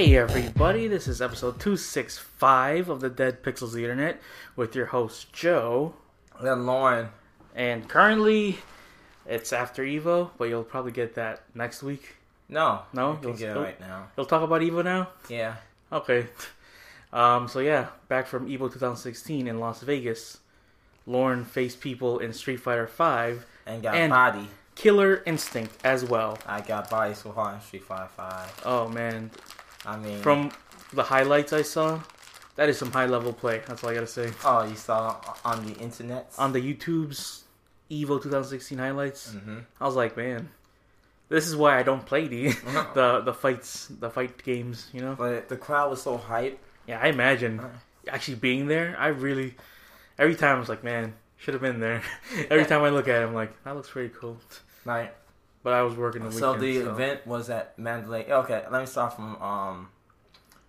Hey everybody, this is episode 265 of the Dead Pixels of the Internet with your host Joe. And Lorne. And currently it's after Evo, but you'll probably get that next week. No. No? You can You'll get it right now. You'll talk about Evo now? Yeah. Okay. Um, so yeah, back from Evo 2016 in Las Vegas. Lorne faced people in Street Fighter 5, And got And- body. Killer Instinct as well. I got body so hard in Street Fighter 5. Oh man, I mean. from the highlights I saw, that is some high level play. That's all I gotta say. Oh, you saw on the internet? On the YouTube's Evo 2016 highlights, hmm I was like, man, this is why I don't play the the the fights, the fight games. You know? But the crowd was so hype. Yeah, I imagine actually being there. I really every time I was like, man, should have been there. every time I look at it, I'm like, that looks pretty cool. Like, But I was working the so weekend. the so- the event was at Mandalay. Okay, let me start from um,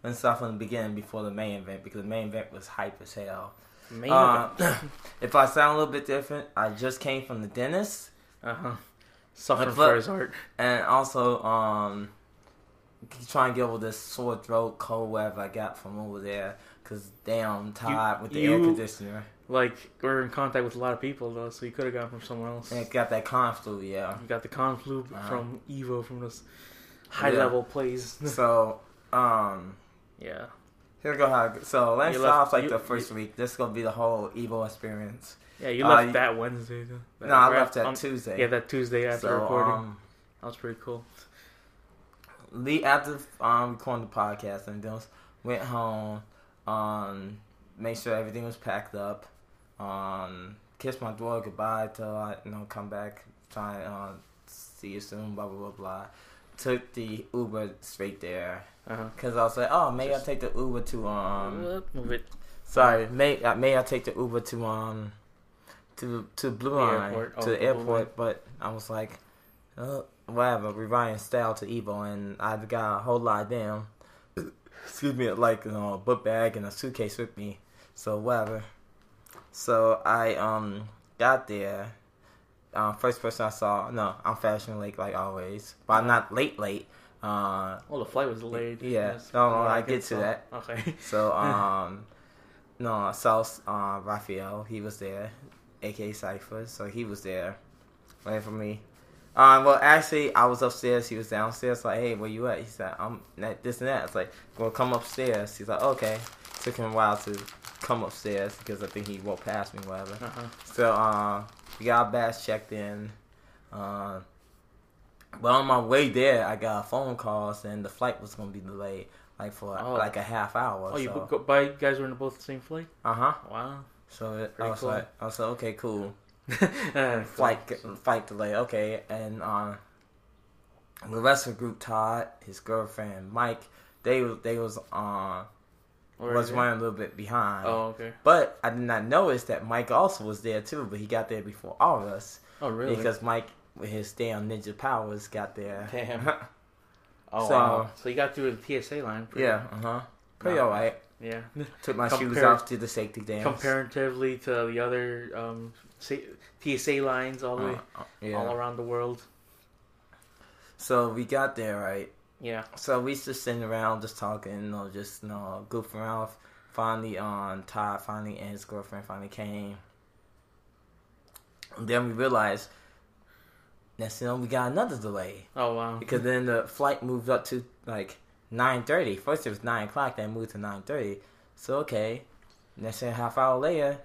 let me start from the beginning before the main event because the main event was hype as hell. Main Uh, if I sound a little bit different, I just came from the dentist. uh huh. Suffering but- for his heart. And also, um, trying to get over this sore throat, cold, whatever I got from over there. Cause damn, I'm tired with the air you- conditioner. Like we're in contact with a lot of people though, so you could have gone from somewhere else. And got that con flu, yeah. You got the con flu Uh-huh. from Evo from those high Yeah. level plays. so, um, yeah. here we go. How, so let's start off like you- the first week. This is gonna be the whole Evo experience. Yeah, you Uh, left you- that Wednesday. Though. That- no, I left that on- Tuesday. Yeah, that Tuesday after so, recording. um, that was pretty cool. Lee after um recording the podcast and then went home, um, make sure everything was packed up, um, kissed my daughter goodbye till I you know come back, try uh, see you soon, blah blah blah blah. Took the Uber straight there Uh-huh. because I was like, oh, maybe I take the Uber to um. Move it. Sorry, may uh, may I take the Uber to um to to Blue The Line airport. to Oh, the Blue airport, but I was like, uh, whatever, rewriting style to Evo, and I got a whole lot of them. Excuse me, like you know, a book bag and a suitcase with me, so whatever. So I um got there. Uh, first person I saw, no, I'm fashion late like always, but I'm not late late. Uh, Well, the flight was delayed. Yeah. Yes. No, no, Well, I get to so. that. Okay. so um, no, I saw uh, Raphael. He was there, aka Cipher. So he was there, waiting for me. Um, well, actually, I was upstairs. He was downstairs. Like, hey, where you at? He said, I'm at this and that. It's like, well, come upstairs. He's like, okay. Took him a while to come upstairs because I think he walked past me, whatever. Uh-huh. So, uh, we got our bags checked in. Uh, but on my way there, I got a phone call saying the flight was going to be delayed, like for Oh. like a half hour. Oh, you so. by you guys were in both the same flight? Uh huh. Wow. So it, I was cool. like, I was like, okay, cool. Flight, flight delay, okay. And uh, the rest of the group, Todd, his girlfriend, Mike, they they was uh Where was running a little bit behind. Oh, okay. But I did not notice that Mike also was there too, but he got there before all of us Oh, really? because Mike, with his damn ninja powers, got there. Damn. oh, so- wow. So you got through the TSA line. pretty- yeah, uh huh. Pretty No. alright. Yeah. Took my shoes off to the safety dams. Comparatively to the other um, TSA lines all the way Uh, uh, yeah. all around the world. So we got there right. Yeah. So we just sitting around, just talking, you know, just you know, goofing around. Finally, um, Todd finally and his girlfriend finally came. And then we realized, next you know, we got another delay Oh, wow. because then the flight moved up to like nine thirty. First it was nine o'clock, then it moved to nine thirty. So okay, next thing, a half hour later,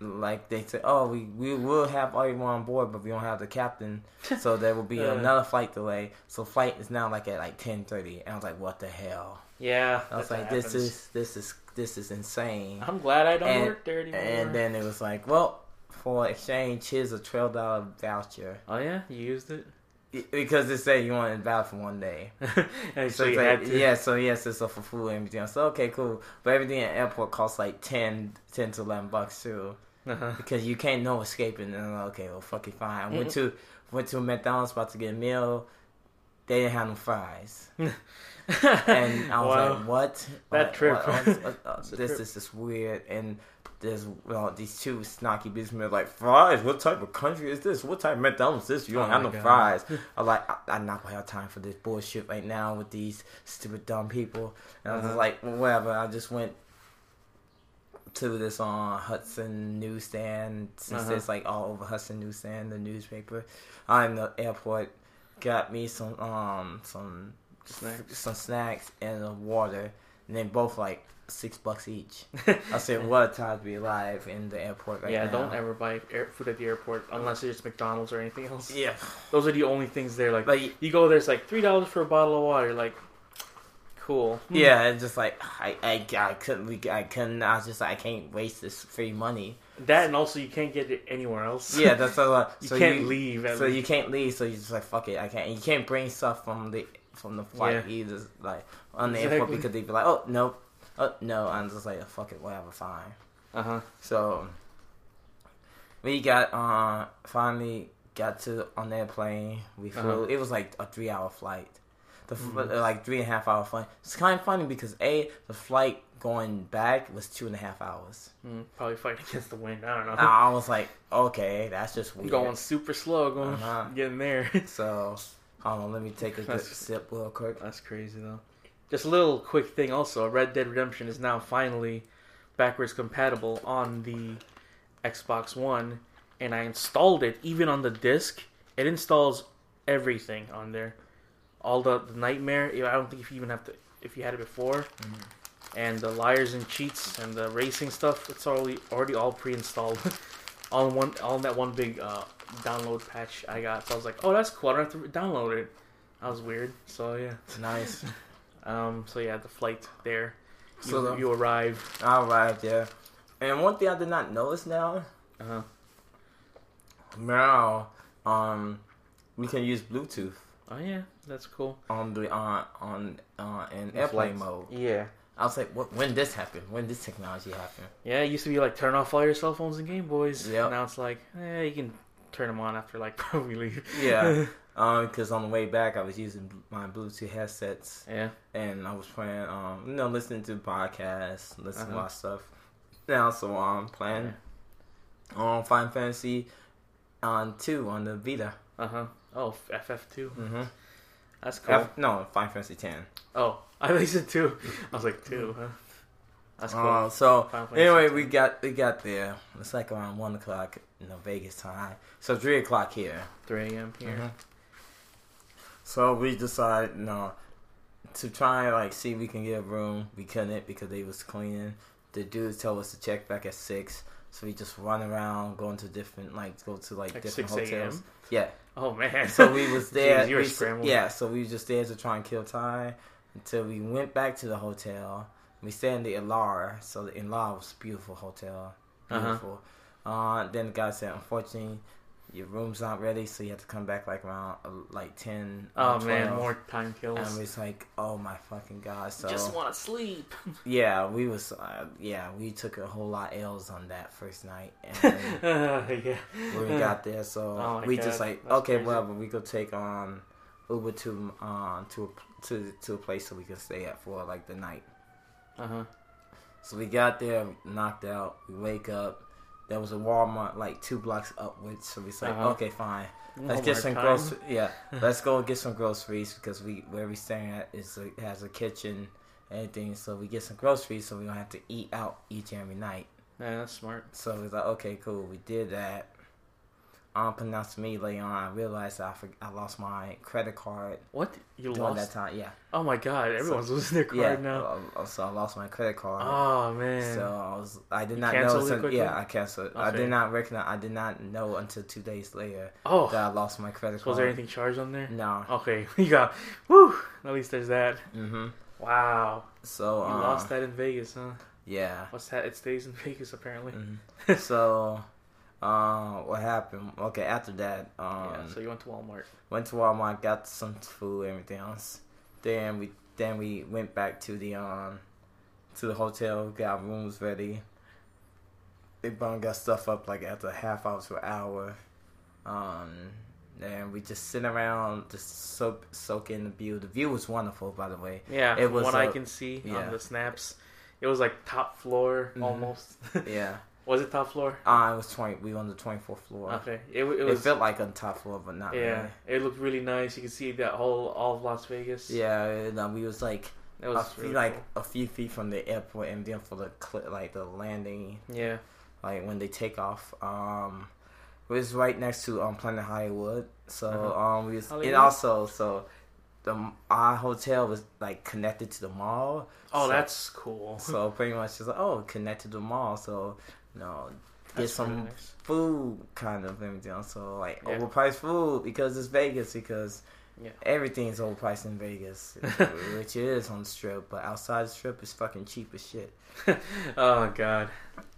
like they said, oh, we we will have everyone on board, but we don't have the captain, so there will be Uh. another flight delay. So flight is now like at like ten thirty, and I was like, what the hell? yeah. I was like, this happens. is this is this is insane. I'm glad I don't and- work there anymore. And then it was like, well, for exchange, here's a twelve dollar voucher oh, yeah? You used it? because they say you want it valid for one day. and So so you it's had like, to. yeah, so yes, it's for food and everything. So okay, cool. But everything at airport costs like 10, 10 to eleven bucks too, Uh-huh. because you can't no escaping. And I'm like, okay, well, fucking fine. I went to went to a McDonald's about to get a meal. They didn't have no fries, and I was Wow. like, what? That What- trip. what- what- That's this trip. is just weird. And there's well these two snarky businessmen like fries. What type of country is this? What type of McDonald's is this? You don't Oh have no God. fries. I'm like, I, I'm not gonna have time for this bullshit right now with these stupid dumb people. And I was Uh-huh. like, well, whatever. I just went to this on Hudson newsstand since Uh-huh. it's like all over Hudson newsstand, the newspaper. I'm the airport. Got me some um some Snacks. some snacks and a water, and they both like six bucks each. I said, what a time to be alive in the airport right yeah, now. don't ever buy air, food at the airport unless it's McDonald's or anything else. Yeah, Those are the only things there. Like, like you go there, it's like three dollars for a bottle of water. Like, cool. yeah, it's just like I, I, I couldn't, I couldn't. I was just like, I can't waste this free money. That and also you can't get it anywhere else. Yeah, that's a lot. you so can't you, leave. So least. you can't leave. So you just like fuck it. I can't. You can't bring stuff from the from the flight Yeah. either. Like on the airport because they'd be like, oh no, oh no. I'm just like, fuck it, whatever, fine. Uh huh. So we got uh finally got to on the airplane. We flew. Uh-huh. It was like a three hour flight. The f Mhm. like three and a half hour flight. It's kind of funny because a the flight going back was two and a half hours. Mm, probably fighting against the wind. I don't know. I was like, okay, that's just weird. Going super slow, going Uh-huh. getting there. So hold on, let me take a good sip real quick. That's crazy though. Just a little quick thing also, Red Dead Redemption is now finally backwards compatible on the Xbox One and I installed it even on the disc. It installs everything on there. All the, the nightmare, I don't think if you even have to if you had it before. And the liars and cheats and the racing stuff, it's already already all pre-installed. all in one all in that one big uh, download patch I got. So I was like, "Oh, that's cool. I don't have to download it." That was weird. So yeah. It's nice. Um, so yeah, the flight there. You, So the- you arrive. arrived, yeah. And one thing I did not notice now, Uh-huh. now, um, we can use Bluetooth Oh yeah, that's cool. on the uh, on uh, in The airplane flights. mode. Yeah. I was like, what, when this happened? When this technology happened? Yeah, it used to be like turn off all your cell phones and Game Boys. Yep. Now it's like, eh, you can turn them on after like probably leave. Yeah. Um, because on the way back, I was using my Bluetooth headsets yeah. and I was playing, um, you know, listening to podcasts, listening to a Uh-huh. lot of stuff. Now, so I'm um, playing um Final Fantasy on two on the Vita. Uh huh. Oh, FF two. Mm-hmm. That's cool. F- no, Final Fantasy ten. oh, I thought you said two. I was like two. Huh? That's cool. Uh, so Final anyway, 10. we got we got there. It's like around one o'clock, you know, Vegas time. So three o'clock here. Three a.m. here. Mhm. So we decided, no, to try and like see if we can get a room. We couldn't because they was cleaning. The dudes told us to check back at six. So we just run around, going to different like go to like, Like different 6 a.m.? hotels. Yeah. Oh man. So we was there. Jeez, you were we- scrambling. Yeah. So we was just there to try and kill time until we went back to the hotel. We stayed in the Elara. So the Elara was a beautiful hotel. Uh-huh. Beautiful. uh then the guy said, unfortunately, your room's not ready, so you have to come back like around uh, like ten. Oh or man, more time kills. And it's like, oh my fucking god! So Just want to sleep. yeah, we was uh, yeah we took a whole lot of L's on that first night, and then yeah. when we got there, so Oh we God, just like that's okay, crazy. whatever. We could take um Uber to um to a, to to a place so we can stay at for like the night. Uh huh. So we got there, knocked out. We wake up. There was a Walmart like two blocks upwards. So we like, Uh-huh. okay, fine. Let's get some groceries. Yeah, let's go get some groceries because we where we staying at is a, has a kitchen, anything. So we get some groceries so we don't have to eat out each and every night. Man, that's smart. So we was like, okay, cool. We did that. Unbeknownst to me, later on, I realized I for, I lost my credit card What you lost? that time. Yeah, Oh my god, everyone's losing their card yeah. now. uh, So I lost my credit card. Oh man. So I was, I did You not know. Until, yeah, I canceled. I did not recognize. I did not know until two days later oh, that I lost my credit so card. was there anything charged on there? No. Okay, you got. Woo. At least there's that. Mm-hmm. Wow. So You uh, lost that in Vegas, huh? Yeah. What's that? It stays in Vegas apparently. Mhm. so, uh, what happened? Okay, after that, um, yeah. So you went to Walmart. went to Walmart, got some food, everything else. Then we then we went back to the um to the hotel, got rooms ready. They brought got stuff up like after a half hour to an hour. Um and we just sit around, just soak soak in the view. The view was wonderful, by the way. Yeah. It was, what I uh, can see yeah. on the snaps. It was like top floor Mhm. almost. Yeah. Was it top floor? Uh, it was twenty. We were on the twenty fourth floor. Okay. It, it It, felt like on top floor, but not yeah. really. It looked really nice. You could see that whole all of Las Vegas. Yeah, and, uh, we was like It a was few, really like cool. a few feet from the airport, and then for the cl- like the landing, Yeah. like when they take off. Um, it was right next to um Planet Hollywood, so Uh-huh. um we was, Hollywood? and also so the our hotel was like connected to the mall. Oh, so, that's cool. so pretty much just like oh connected to the mall, so know get That's some nice. food kind of everything. So like Yeah. overpriced food because it's Vegas because Yeah. everything's overpriced in Vegas, which it is on the strip. But outside the strip, it's fucking cheap as shit. oh God.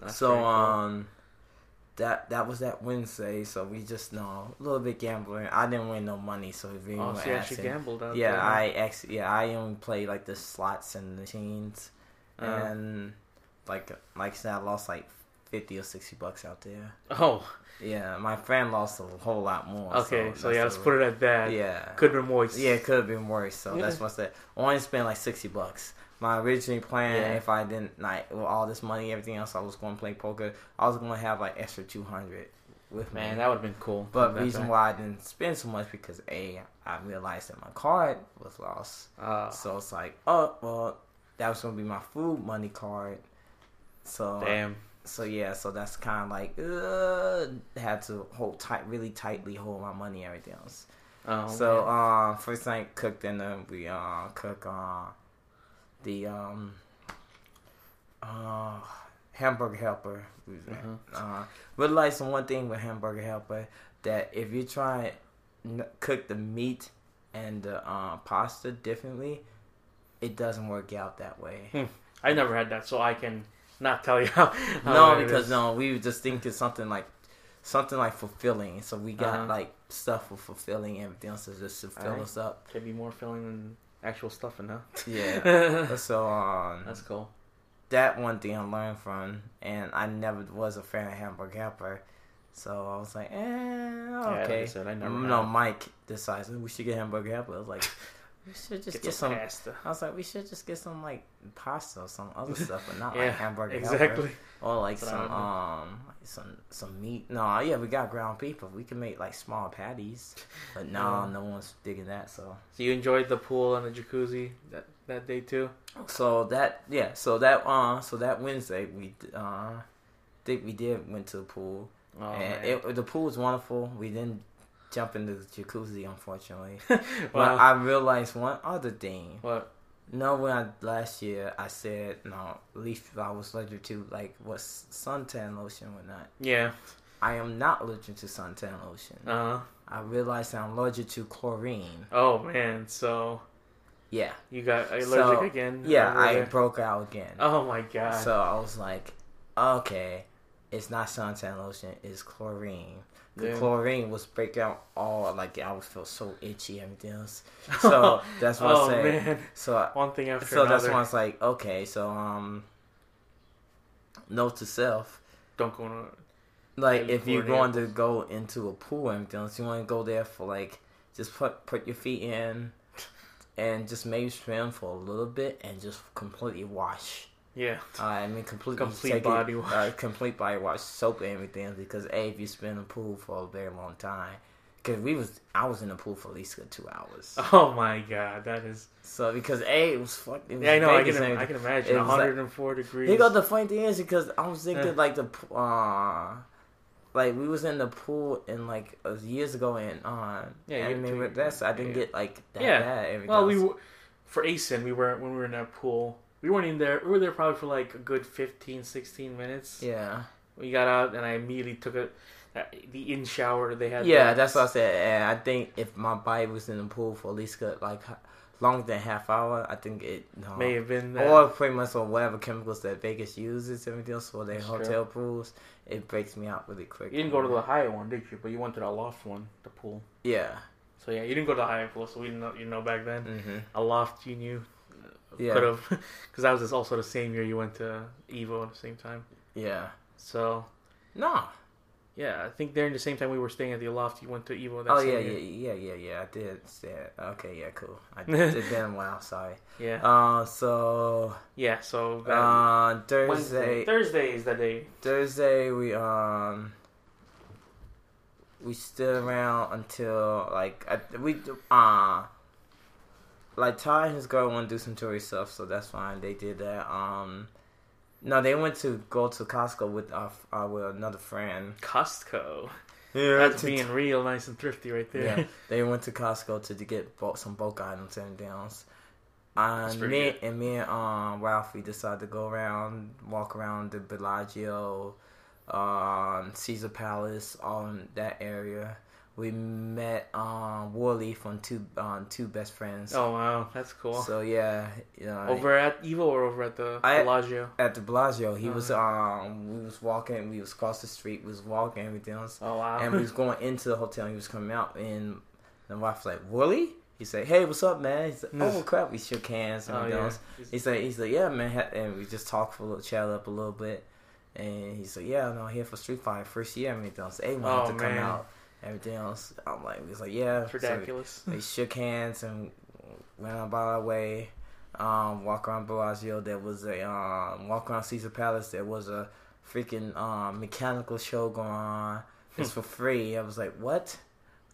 That's so cool. um, that that was that Wednesday. So we just know a little bit gambling. I didn't win no money, so if Oh, so asking, gambled out yeah, there. I actually yeah I only play like the slots and machines, Uh, and like like I said, I lost like fifty or sixty bucks out there. oh, Yeah, my friend lost a whole lot more. okay. So, yeah, let's the- put it at that. Yeah, Could have been moist. yeah, it could have been worse. So Yeah. that's what I said. I only spent like sixty bucks. My original plan, Yeah. if I didn't like with all this money, everything else, I was going to play poker. I was going to have like extra two hundred with me. Man, that would have been cool. but That reason time. why I didn't spend so much because a I realized that my card was lost. Uh, So it's like, oh well, that was going to be my food money card. So damn. So yeah, so that's kind of like uh, had to hold tight, really tightly hold my money, and everything else. Oh, so man. uh, first night cooked dinner, we uh cook uh the um uh hamburger helper. We was at. Mhm. Uh, realize one thing with hamburger helper that if you try n- cook the meat and the uh, pasta differently, it doesn't work out that way. I never had that, so I can not tell you how. how no, because no, we were just thinking something like something like fulfilling. So we got Uh-huh. like stuff for fulfilling everything else to just to fill Alright. us up. Can be more filling than actual stuffing, huh? Yeah. so um, That's cool. that one thing I learned from, and I never was a fan of hamburger helper. So I was like, eh, like okay. I said, I never no. Mike decides we should get hamburger helper. I was like, we should just Get, get, some pasta. I was like, we should just get some like pasta or some other stuff, but not Yeah, like hamburger helper. exactly. Or like That's some um some some meat. No, yeah, we got ground beef, but we can make like small patties. But no, Yeah. no one's digging that. So So you enjoyed the pool and the jacuzzi that that day too? so that yeah, so that uh so that Wednesday we uh think we did went to the pool Oh, and it, the pool was wonderful. We didn't jump into the jacuzzi unfortunately. wow. But I realized one other thing. what? No, when I last year I said no, at least I was allergic to like what suntan lotion or not. Yeah. I am not allergic to suntan lotion. Uh. huh. I realized I'm allergic to chlorine. Oh man. So Yeah, you got allergic So, again? yeah, I broke out again. Oh my god. So I was like, okay, it's not suntan lotion, it's chlorine. The Yeah. chlorine was breaking out all like I was feel so itchy and everything else. So that's what oh I said. man. So One thing after so that's why I was like, okay, so um, note to self. Don't go. On, Like if you're going to go into a pool and everything else, you want to go there for like just put put your feet in and just maybe swim for a little bit and just completely wash. Yeah. Uh, I mean completely Complete body it, wash. Uh, complete body wash, soap and everything because a if you spend in the pool for a very long time. Because we was, I was in the pool for at least good two hours. Oh my god, that is. So because a it was fuck. It was Yeah, I know. I can. I can imagine. was like- 104 degrees. You know the funny thing is because I was thinking Yeah. like the uh like we was in the pool in like uh, years ago and uh Yeah, I with this I didn't yeah. get like that Yeah. bad Well, we were, for ASIN, we were when we were in that pool. We weren't in there. We were there probably for like a good 15, 16 minutes. yeah We got out and I immediately took a uh, the in shower. They had yeah that's what I said and I think if my body was in the pool for at least good like longer than half hour I think it no. may have been that. or pretty much or whatever chemicals that Vegas uses everything else for their That's hotel pools it breaks me out really quick you didn't go to the higher one, did you? But you went to the loft one, the pool. yeah So yeah, you didn't go to the higher pool, so we didn't know. You know back then, hmm a loft you knew Yeah. could have, because that was also the same year you went to Evo at the same time. yeah So no Yeah, I think during the same time we were staying at the Aloft, you went to Evo. That Oh yeah, year. yeah, yeah, yeah, yeah. I did it. Okay, yeah, cool. I did it's been. Sorry. yeah, Uh, so yeah. So that uh, Wednesday, Thursday, Thursday is that day. Thursday we um we stood around until like I, we uh like Ty and his girl want to do some tourist stuff, so that's fine. They did that. Um, no, they went to go to Costco with our, our with another friend. Costco. Yeah, That's being real nice and thrifty right there. yeah, they went to Costco to, to get bulk, some bulk items and downs. Pretty me good. and me and um, Ralph, we decided to go around, walk around the Bellagio, um, Caesar Palace, all in that area. We met um, Woolie on two um, two best friends. Oh wow, that's cool. So yeah, you know, over at Evo or over at the I- Bellagio? at the Bellagio, he was Uh-huh. um, we was walking, we was across the street, we was walking, everything else Oh wow. and we was going into the hotel. and He was coming out, and the wife like, "Woolie." He said, "Hey, what's up, man?" He said, "Oh crap." We shook hands and oh yeah. else. He said, "He said, yeah, man," and we just talked for a little, chat up a little bit, and he said, "Yeah, no, here for Street Fighter first year." and Everything else. Hey, Oh, wanted to come man. out. Everything else. I'm like, was like, "Yeah." It's So ridiculous. we shook hands and went about our way. Um, walk around Bellagio. There was a um, walk around Caesar Palace. There was a freaking um, mechanical show going on. It's for free. I was like, what?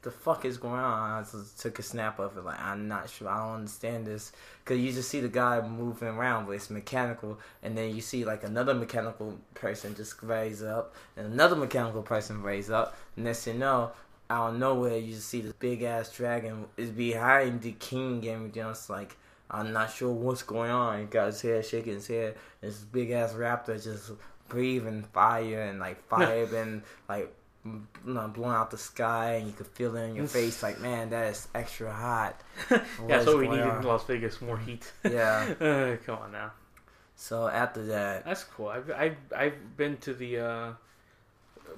The fuck is going on? I just took a snap of it. Like, I'm not sure. I don't understand this. Cause you just see the guy moving around, but it's mechanical, and then you see like another mechanical person just raise up, and another mechanical person raise up. And next you know, out of nowhere, you just see this big ass dragon is behind the king, and just like I'm not sure what's going on. He got his head shaking his head. This big ass raptor just breathing fire and like fire and like m- you know, blowing out the sky, and you could feel it in your face. Like man, that is extra hot. that's what we going need on? in Las Vegas. More heat. Yeah. Uh, come on now. So after that, That's cool. I've I've, I've been to the. uh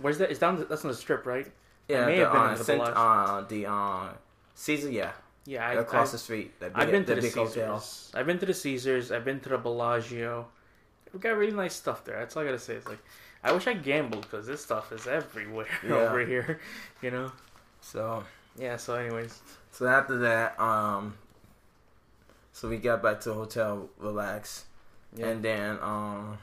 Where's that? It's down. The, that's on the strip, right? yeah, may the, have been uh, in the cent- uh, the uh, Caesar, yeah, Yeah, I, across I've, the street. I've been to the the Caesars. hotel. I've been to the Caesars. I've been to the Bellagio. We got really nice stuff there. That's all I gotta say. It's like, I wish I gambled because this stuff is everywhere Yeah. over here. You know. So Yeah. So, anyways. So after that, um, so we got back to the hotel, relax, Yeah. and then um,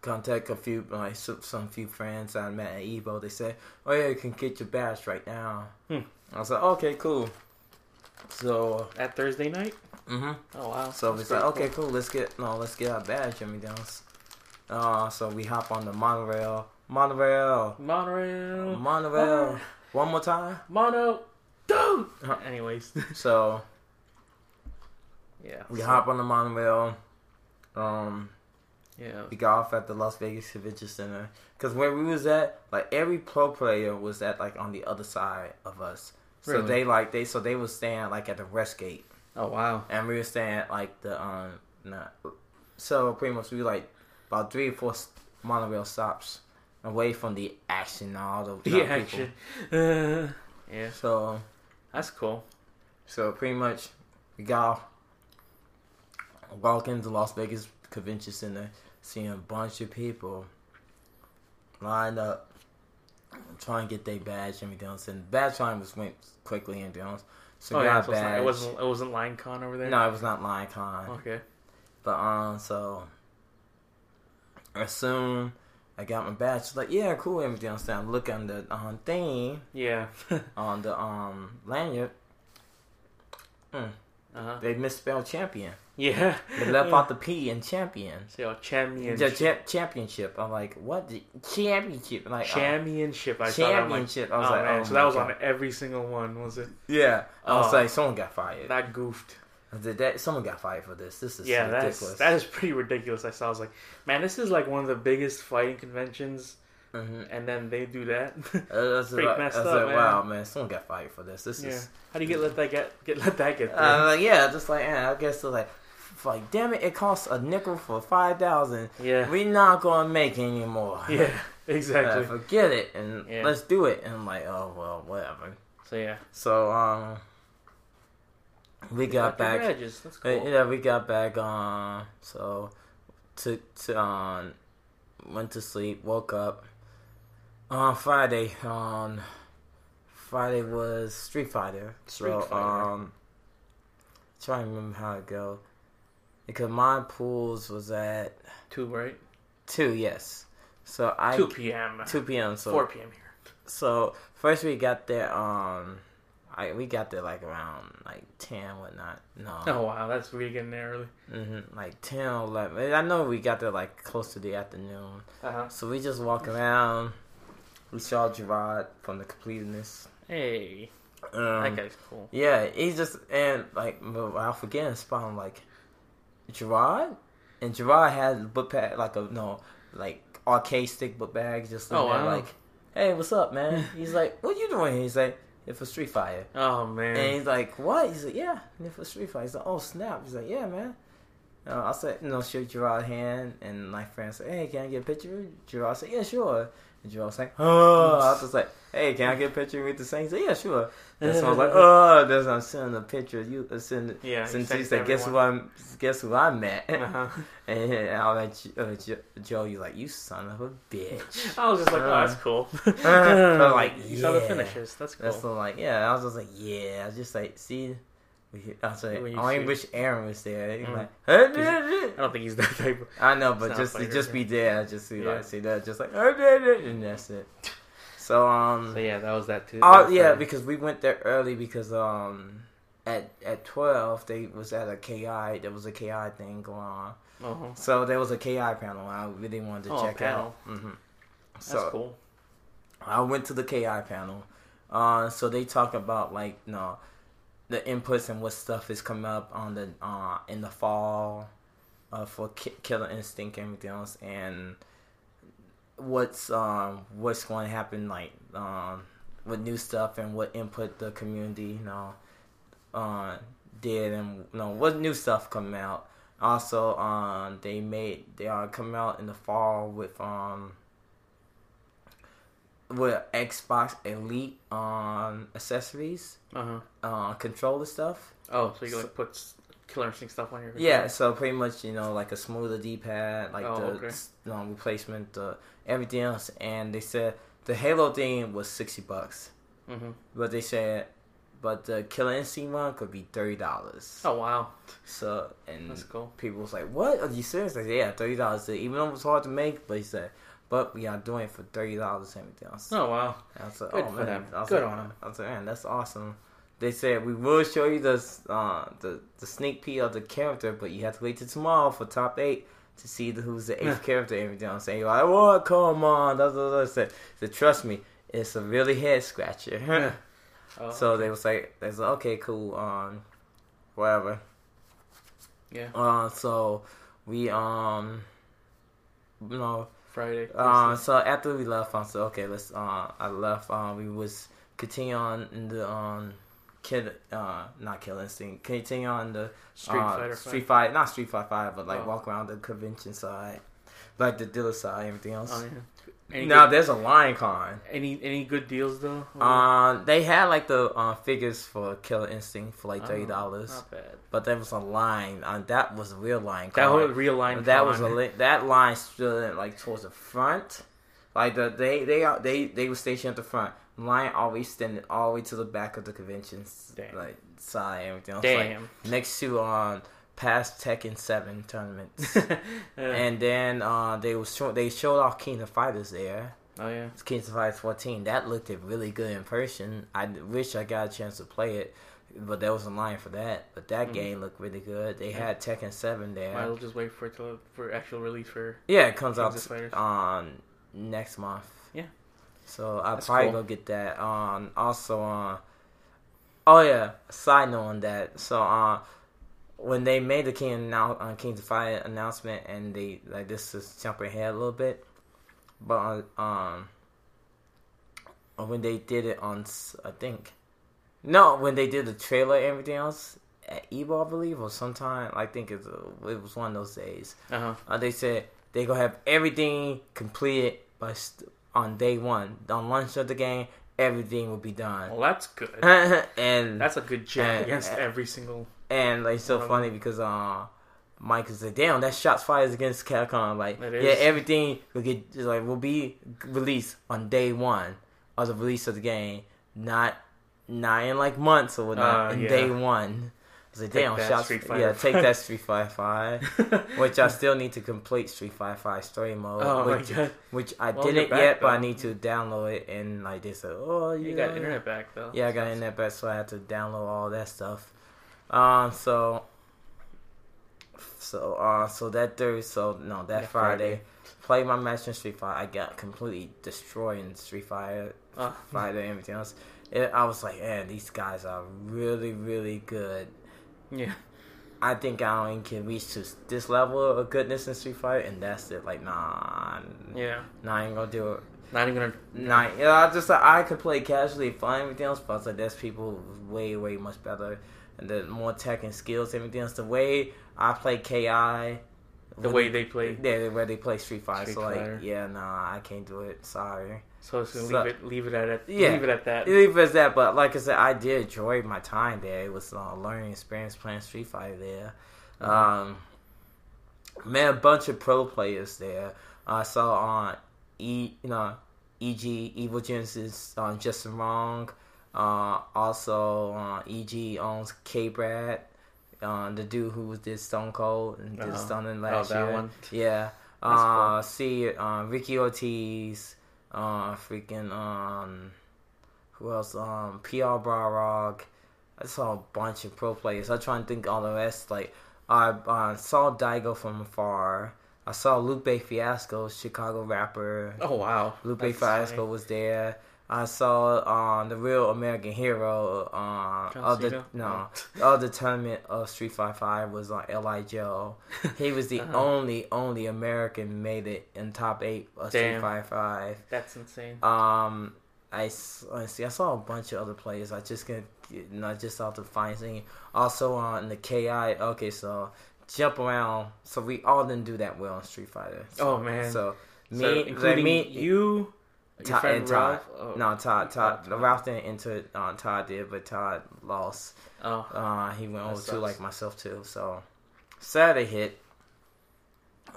contact a few like some, few friends I met at Evo. They said, "Oh yeah, you can get your badge right now." Hmm. I was like, "Okay, cool." So, At Thursday night. Mm-hmm. Oh wow. so we said, "Okay, cool. Let's get no, let's get our badge and everything else." Uh, so we hop on the monorail, monorail. Monorail. monorail. One more time. Mono. Dude. Uh-huh. Anyways. So yeah. we so- hop on the monorail. Um, Yeah. we got off at the Las Vegas Convention Center because where we was at, like every pro player was at like on the other side of us. So Really? they like they so they was staying like at the rest gate, Oh wow. and we were staying at like the um. Not, so pretty much we like about three or four monorail stops away from the action and all the, The action. Uh, yeah. So That's cool. so pretty much we got off, walk into Las Vegas Convention Center, seeing a bunch of people lined up, trying to get their badge and everything else. And badge time was went quickly and everything else. So oh yeah. So it's not, badge. it wasn't. It wasn't Line Con over there. no, it was not Line Con. Okay. But um, so soon I got my badge, like yeah, cool, everything else. I'm looking on the um, thing Yeah. on the um lanyard. uh huh. They misspelled champion. Yeah. They left out the P in champion. So champion. The cha- championship. I'm like, what? The championship? I'm like, uh, championship. I. Championship. I was oh like, man. oh so that was God. on every single one, was it? Yeah. I was Oh. like, someone got fired. That goofed. Said, that, someone got fired for this. This is Yeah, ridiculous. that's that is pretty ridiculous. I saw. I was like, man, this is like one of the biggest fighting conventions, Mhm. and then they do that. Uh, that's Pretty like, messed up, like, man. wow, man, someone got fired for this. This yeah. is. How do you get let that get get let that get? Uh, like, yeah, just like, yeah, I guess they're like, like, damn it, it costs a nickel for five thousand. yeah. We're not gonna make anymore. Yeah. Uh, Exactly. forget it, and Yeah. let's do it. And I'm like, oh well, whatever. So yeah. So um, we got your back. badges. That's Uh, cool. Yeah, we got back on. So, to to um, went to sleep, woke up, On Friday, on Friday was Street Fighter. Street so, Fighter. um, trying to remember how it go. Because my pools was at Two, right? two, yes. So I Two p.m. two p.m. So Four p.m. here. so first we got there. Um, I we got there like around like ten, whatnot. No, Oh wow, that's really getting there early. hmm like 10 or 11. I know we got there like close to the afternoon. Uh huh. So we just walk around. We saw Jirard from the Completionist. Hey, Um, that guy's cool. Yeah, he's just and like I forget his spot. I'm like Jirard, and Jirard had a book bag like a no like arcade stick book bag. Just Oh, there, wow. like, hey, what's up, man? he's like, what you doing? He's like, for Street Fighter. Oh man. And he's like, what? He's like, yeah, here for Street Fighter. He's like, oh snap. He's like, yeah, man. Uh, I said, you know, shook Jirard's hand, and my friend said, hey, can I get a picture? Jirard said, yeah, sure. And Jirard was like, oh, I was just like, hey, can I get a picture with the said, yeah, sure. And so I was like, oh, there's I'm sending a picture of you. Uh, send, Yeah, Since send he said, guess who I'm, guess who I met? Uh-huh. and I was like, uh, Jo- Joe, you like, you son of a bitch. I was just like, oh, Uh. that's cool. I'm like, you saw the yeah. finishes. That's cool. That's so like, yeah. I was just like, yeah. I was just like, see, we- I was like, I only wish Aaron was there. Mm. like, I don't think he's that type. Of... I know, but just fighter, just be there, I just see Yeah. like see that, just like, and that's it. So um, So yeah, that was that too. oh yeah, because we went there early because um, at at twelve they was at a KI. There was a KI thing going on. Uh-huh. So there was a KI panel. I really wanted to Oh, check out. hmm That's So cool. I went to the KI panel. Uh, so they talk about like you know the inputs and what stuff is coming up on the uh in the fall uh, for Ki- Killer Instinct and everything else, and what's um what's going to happen like um with new stuff and what input the community you know uh did and you know what new stuff coming out. Also, um, they made they are coming out in the fall with um with Xbox Elite um accessories, Uh-huh. uh controller stuff. Oh, so you can like put Killer Instinct stuff on your Yeah, so pretty much you know like a smoother D pad, like Oh, the okay. you know, replacement, uh, everything else. And they said the Halo thing was sixty bucks, Mm-hmm. but they said, but the Killer Instinct one could be thirty dollars. Oh wow, So and that's cool. people was like, "What? Are you serious?" Said, "Yeah, thirty dollars." Even though it was hard to make, but he said, "But we are doing it for thirty dollars and everything else." Oh wow. Was Good "Oh for man!" them. Was Good on them. I was like, "Man, that's awesome." They said we will show you the uh, the the sneak peek of the character, but you have to wait till tomorrow for top eight to see the, who's the eighth character. and Everything I'm saying, like, "What? Come on!" That's what I said. So trust me, it's a really head scratcher. Oh, so they was like, "They was like, okay, cool, um, whatever." yeah, Uh, so we um, you know, Friday. uh, so after we left, I said, okay, let's. Uh, I left. Uh, we was continue on in the um, kid. Uh, not Kill Instinct. Continue on the Street uh, Fighter. Street Fight, not Street Fight Five, but like Oh. walk around the convention side, like the dealer side, everything else. Oh, yeah. Any now good, there's a Lion Con. any any good deals though? Uh, they had like the uh, figures for Killer Instinct for like Oh, thirty dollars, Not bad. but there was a line. Uh, that was a real Lion Con. That whole real line. that was a li- that line stood like towards the front, like the they they are they they were stationed at the front. Line always extended all the way to the back of the convention, Damn. like side and everything else. Damn. Like, next to um past Tekken Seven tournaments, Yeah. and then uh they was show, they showed off King of Fighters there. oh yeah. It's King of Fighters 14. That looked really good in person. I wish I got a chance to play it, but there was a line for that. But that Mhm. game looked really good. They Yeah. had Tekken 7 there. I'll well just wait for it to for actual release for. Yeah, it comes out on next month. Yeah. So I'll That's probably cool. go get that. Um, also, uh, oh yeah, side note on that. So, uh, when they made the King now uh, King's of Fire announcement, and they like this is jumping ahead a little bit, but uh, um, when they did it on, I think, no, when they did the trailer and everything else at Evo, I believe, or sometime, I think it's, uh, it was one of those days. Uh huh. Uh, they said they gonna have everything completed by st- on day one. On launch of the game, everything will be done. Well, that's good. and That's a good jab against every single. And like so One of funny because uh Mike is like, damn, that shots fired against Capcom. Like, yeah, everything will get like will be released on day one of the release of the game, not not in like months or whatnot. Uh, in yeah. day one. I was like, damn, shots. Yeah, take that Street Fighter Five, which I still need to complete Street Fighter Five story mode. oh my which, god, which I Well, didn't back, yet, but I need to download it. And like they said, oh, you, you got internet back though. yeah, I got internet back, so I had to download all that stuff. Um, so, so, uh, so that Thursday, so no, that Friday, Friday. played my match in Street Fighter. I got completely destroyed in Street Fighter. Fighter, and everything else. It, I was like, man, these guys are really, really good. Yeah, I think I only can reach to this level of goodness in Street Fighter, and that's it. Like, nah, yeah. nah, I ain't gonna do it. Not even gonna. Nah, you know, I just I could play casually, fun, everything else, but I was like, there's people way, way much better, and the more tech and skills, everything else. The way I play KI, The way they play. yeah, the way they play Street Fighter. So like, Fighter. yeah, nah, I can't do it. Sorry. So So- leave it, leave it at it. Yeah. Leave it at that. Leave it as that, but like I said, I did enjoy my time there. It was a learning experience playing Street Fighter there. Mhm. Um, met a bunch of pro players there. I saw on E, you know, EG Evil Geniuses on Justin Wong. Uh, also, uh, EG owns K Brad, uh, the dude who did Stone Cold and did Uh-huh. Stunning Oh, last that year. one. Yeah. That's Uh, see, uh, Ricky Ortiz, uh, freaking, um, who else? Um, PR Balrog. I saw a bunch of pro players. I try and think all the rest. Like, I uh, saw Daigo from afar. I saw Lupe Fiasco, Chicago rapper. Oh wow. Lupe That's Fiasco funny. was there. I saw um, the real American hero uh, of the no of the tournament of Street Fighter Five was on Li Joe. He was the Uh-huh. only only American made it in top eight of Street Damn. Fighter Five. That's insane. Um, I let's see. I saw a bunch of other players. I just can not just off the fine thing. Also on the Ki. Okay, so jump around. So we all didn't do that well in Street Fighter. So, Oh, man. So me, so like, including me, you, your Todd, friend and Todd. Oh. No, Todd. Todd. Oh, Todd. Ralph didn't enter. Uh, Todd did, but Todd lost. Oh. Uh, he went That over to like myself too. So Saturday hit,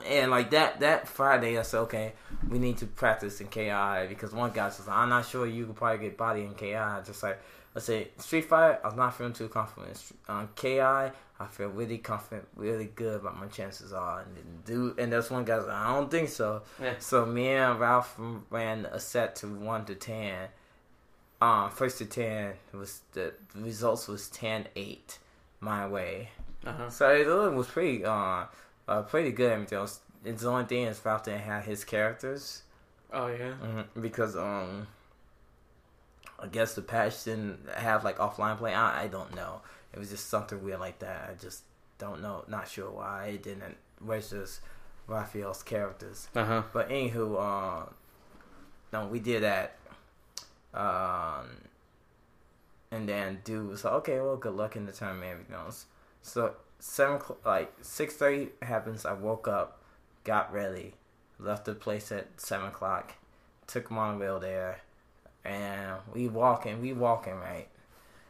and like that that Friday, I said, okay, we need to practice in KI because one guy says, I'm not sure you could probably get body in KI. Just like I say Street Fighter, I'm not feeling too confident. On KI, I feel really confident, really good about my chances are. And dude, and that's one guy. Said, I don't think so. Yeah. So me and Ralph ran a set to one to ten. Um, first to ten was the, the results was 10-8 my way. Uh-huh. So it was pretty uh, uh pretty good. Everything else. It's the only thing is Ralph didn't have his characters Oh yeah. hmm because um I guess the patch didn't have like offline play. I, I don't know. It was just something weird like that. I just don't know. Not sure why it didn't register Raphael's characters. Uh huh. But anywho, uh, no, we did that. Um, and then dude was like, okay, well, good luck in the tournament, everything else. So seven, o'clock- like six thirty happens. I woke up, got ready, left the place at seven o'clock, took monorail there, and we walking, we walking right.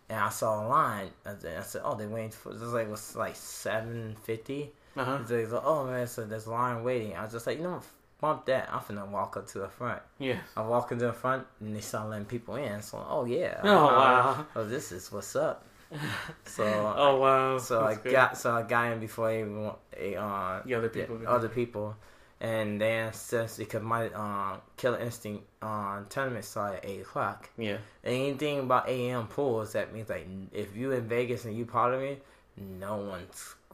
And I saw a line. And I said, "Oh, they waiting for." This like was like seven fifty. Uh huh. So he's like, oh man, so there's a line waiting. I was just like, you know, bump that. I'm finna walk up to the front. Yeah. I walk into the front and they start letting people in. So, oh yeah. Oh, wow. Oh, this is what's up. So, Oh wow. so I good. got so I got in before even a, uh, The other people the other people, and then since because my uh, Killer Instinct uh, tournament started at eight o'clock. Yeah. Anything about AM pools, that means like if you in Vegas and you part of it, no one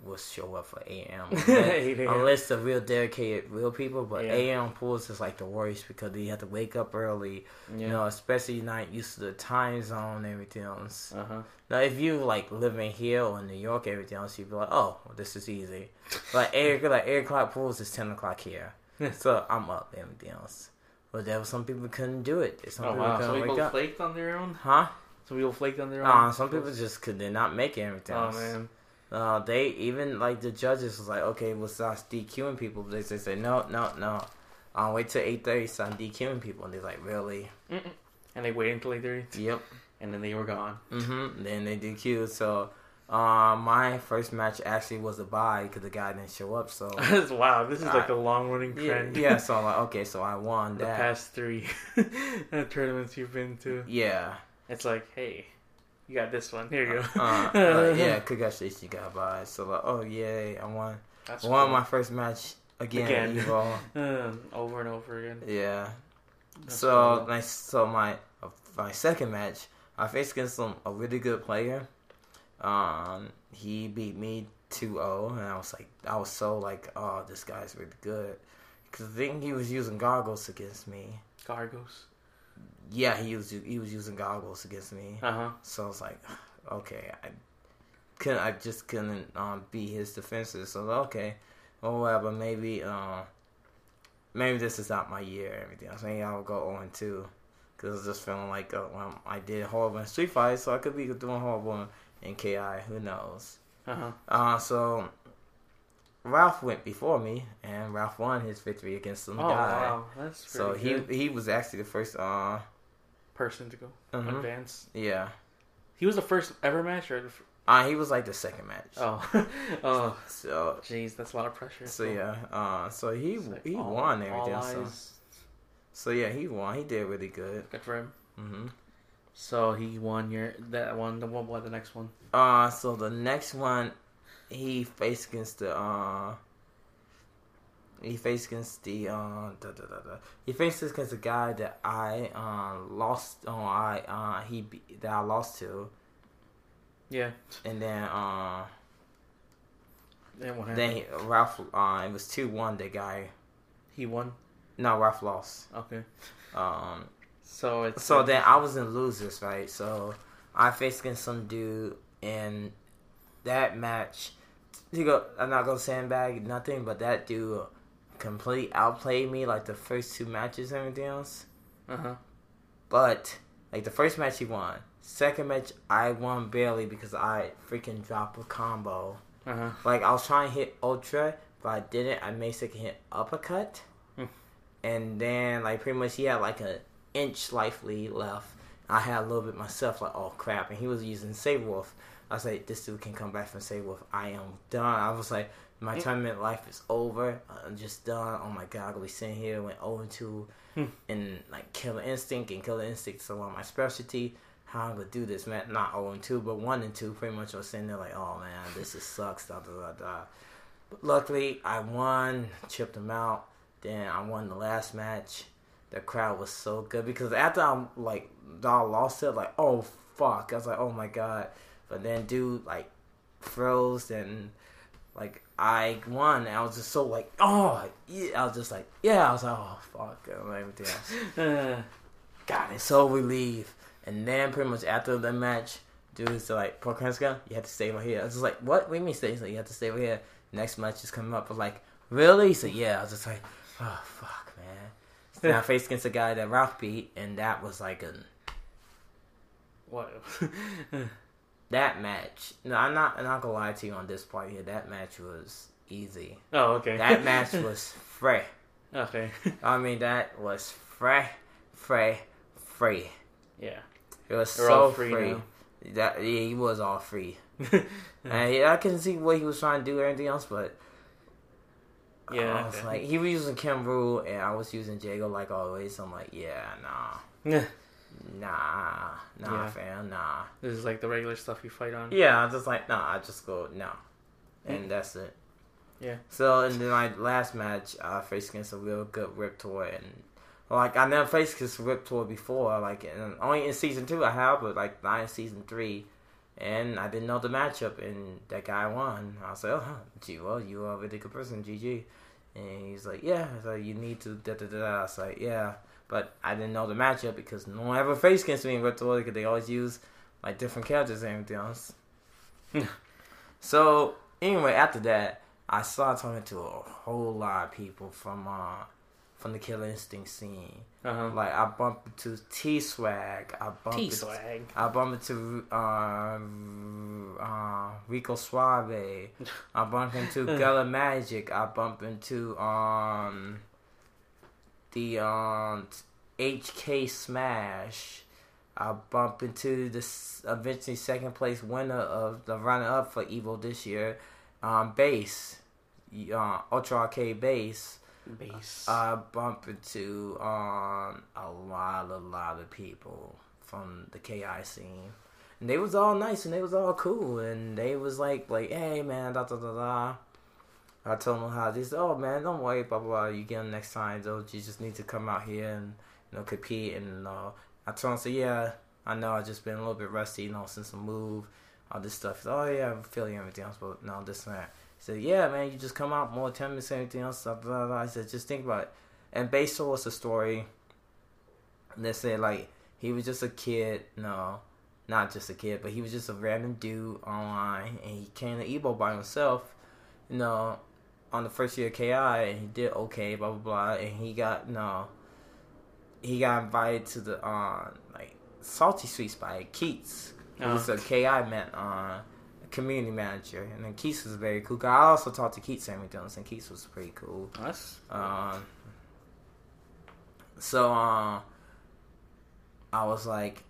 will show up for AM unless, 8 a.m. unless the real dedicated real people. But Yeah. AM pools is like the worst because you have to wake up early. Yeah. You know, especially not used to the time zone and everything else. Uh huh. Now, if you like living here or in New York, everything else, you'd be like, oh, well, this is easy. Like eight, like eight o'clock pools is ten o'clock here, so I'm up. Everything else, but there were some people couldn't do it. Some Oh people wow. couldn't wake people up. flaked on their own. Huh? Some people flaked on their own. Uh, some people just could did not make it. Everything Oh man. Uh, they even like the judges was like, okay, we'll start DQing people. But they they say no, no, no. I'll wait till eight thirty, start DQing people. And they're like, really? And they waited until eight thirty, Yep. and then they were gone. Mm-hmm. Then they DQ. So Uh, my first match actually was a bye because the guy didn't show up. So wow, this is like a long running yeah, trend. yeah, so I'm like, okay, so I won the that. past three tournaments you've been to. Yeah, It's like, hey, you got this one. Here you go. uh, like, yeah, congratulations, you got by. So like, oh yay, I won. That's won cool. my first match again. Again. Evo. Um, over and over again. Yeah. That's so cool. my so my uh, my second match, I faced against some a really good player. Um, he beat me 2-0, and I was like, I was so like, oh, this guy's really good. Because I think he was using goggles against me. Gargos. Yeah, he was he was using goggles against me. Uh huh. So I was like, okay, I couldn't, I just couldn't um, beat his defenses. So okay, well, whatever. Maybe, uh, maybe this is not my year. and Everything. I was maybe I'll go on two because I was just feeling like uh, well, I did horrible in Street Fight, so I could be doing horrible in Ki. Who knows? Uh huh. Uh, so Ralph went before me, and Ralph won his victory against some Oh guy. wow, that's So pretty he good. he was actually the first. Uh, person to go mhm, advance. yeah. He was the first ever match, or the f- Uh, he was like the second match. oh, oh, So jeez, that's a lot of pressure. So yeah, uh, so he like he all- won everything. So, so yeah, he won. He did really good. Good for him. hmm So he won your that one. The one, what the next one? Uh, so the next one, he faced against the uh, he faced against the uh, da, da, da, he faced against the guy that I uh lost. Oh, I uh he that I lost to, Yeah. and then uh And what happened? then he, Ralph uh it was two one. The guy he won. no Ralph lost. Okay. Um, So it's So then I was in losers, right? So I faced against some dude in that match. He go, I'm not gonna sandbag nothing, but that dude completely outplayed me like the first two matches and everything else. Uh huh. But like the first match he won. Second match I won barely because I freaking dropped a combo. Uh huh. Like I was trying to hit ultra, but I didn't. I basically hit uppercut, Hmm. and then like pretty much he had like an inch life lead left. I had a little bit myself. Like oh crap, and he was using Sabrewulf. I was like, this dude can come back and say, well, I am done. I was like, my Hmm. tournament life is over. I'm just done. Oh my god, I'm gonna be sitting here went 0 and 2 Hmm. and like Killer Instinct and Killer Instinct is one of my specialty. How I'm gonna do this, man? Not 0 and 2, but 1 and 2. Pretty much, I was sitting there like, oh man, this just sucks. Da da da da. But luckily, I won, chipped them out. Then I won the last match. The crowd was so good because after I like I lost it, like oh fuck, I was like oh my god. But then dude like froze and like I won. And I was just so like oh yeah. I was just like yeah. I was like oh fuck and everything else. Uh, God, it's so relieved. And then pretty much after the match, dude's like, Prokranska, you have to stay over here. I was just like, what? What do you mean stay? He's like, you have to stay over here. Next match is coming up. I was like, really? So yeah, I was just like, oh fuck, man. Then I faced against a guy that Ralph beat, and that was like a what? that match. No, I'm not. I'm not gonna lie to you on this part here. That match was easy. oh, okay. That match was free. okay. I mean, that was free, free, free. yeah. It was They're so free free. That yeah, he was all free. And yeah, I couldn't see what he was trying to do or anything else, but Yeah, I was okay. like, he was using Kim Wu and I was using Jago like always. So I'm like, yeah, nah, nah, nah, Yeah. fam, nah. This is like the regular stuff you fight on. Yeah, I just like, nah, I just go no, and that's it. Yeah. So and then my last match, uh, I faced against a real good Riptor, and like I never faced against Riptor before. Like and only in season two I have, but like not in season three. And I didn't know the matchup, and that guy won. I was like, "Oh, gee, well, you are a really good person, GG." And he's like, "Yeah, so you need to da da da." da. I was like, "Yeah," but I didn't know the matchup because no one ever faced against me in Tour because they always use like different characters and everything else. so anyway, after that, I started talking to a whole lot of people from uh from the Killer Instinct scene. Uh huh. Like I bumped into T Swag. I bumped T into, swag. I bumped into uh, uh, Rico Suave. I bumped into Gala Magic. I bumped into um the um HK Smash. I bump into this eventually second place winner of the runner up for Evo this year, um, Bass, uh, Ultra Arcade Base. Base. I bump into um, a lot, a lot of people from the KI scene. And they was all nice and they was all cool and they was like like, hey man, da da da da. I told him how this. Oh man, don't worry, blah blah. blah. You get them next time. Though you just need to come out here and you know compete. And uh, I told him, so yeah, I know I just been a little bit rusty, you know, since the move, all this stuff. Said, oh yeah, I'm feeling everything else, but no, this and that. He said, yeah, man, you just come out more attendance, everything else, blah blah blah. I said, just think about it. And based on the story, they said like he was just a kid, no, not just a kid, but he was just a random dude online, and he came to Evo by himself, you know, on the first year of KI, and he did okay, blah blah blah, and he got no, he got invited to the uh like Salty Suite by Keits, who was a KI man, uh, community manager, and then Keits was very cool. guy. I also talked to Keits Sammy Jones, and Keits was pretty cool. That's Um, so uh, I was like,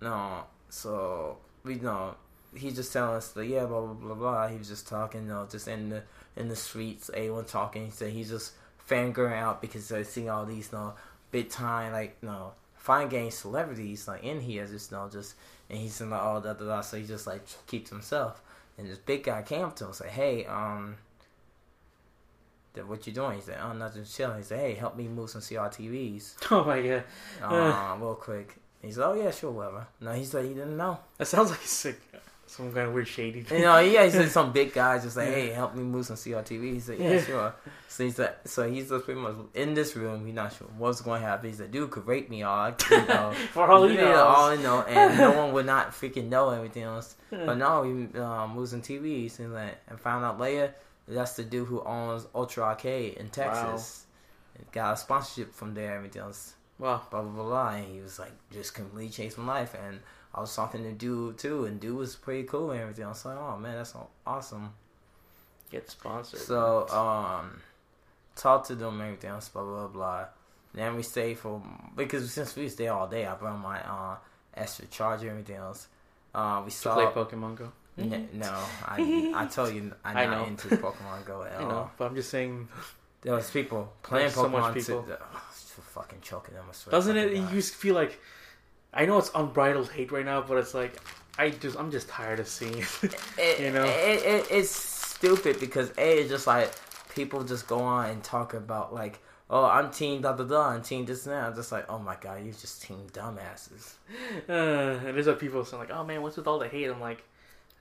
no. So we know he just telling us like, yeah, blah blah blah blah. He was just talking, you know, just in the in the streets. Everyone talking. He said he's just fangirling out because I see all these, you know, big time like, you know, fine game celebrities like in here, just you know, just and he's in like all that, that, so he just like keeps himself. And this big guy came up to him and said, hey, um what you doing? He said, oh, nothing, chilling. He said, hey, help me move some CRTVs, oh my god. uh, real quick. He said, oh yeah, sure, whatever. No, he said he didn't know. That sounds like sick. Some kind of weird shady. You know, yeah, he said some big guy just like, hey, help me move some CRTV. He said, yeah, Yeah. sure. So he said, so he's just pretty much in this room. He's not sure what's going to happen. He said, dude could rape me all, you know, For all he you know, knows. all you know, and no one would not freaking know everything else. But no, he um, moves some TVs and like, and found out later that's the dude who owns Ultra Arcade in Texas. Got a sponsorship from there. Everything else Wow. blah blah blah blah. And he was like just completely chasing life. And I was talking to dude too, and dude was pretty cool and everything. I was like, oh man, that's awesome. Get sponsored. So um, talk to them and everything else, blah blah blah. Then we stay for because since we stay all day, I brought my uh extra charger and everything else. Uh, we to saw. play Pokemon Go. N- no, I I told you I'm I not know. into Pokemon Go at I all. know, but I'm just saying. There was people playing There's so much people. To, fucking choking them. I swear. Doesn't it? God. You feel like. I know it's unbridled hate right now, but it's like I just I'm just tired of seeing it. it, you know? it, it, it's stupid because a it's just like people just go on and talk about like oh I'm team da da da and team this and that. I'm just like oh my god you just team dumbasses. uh, and there's what people saying like, "Oh man, what's with all the hate?" I'm like,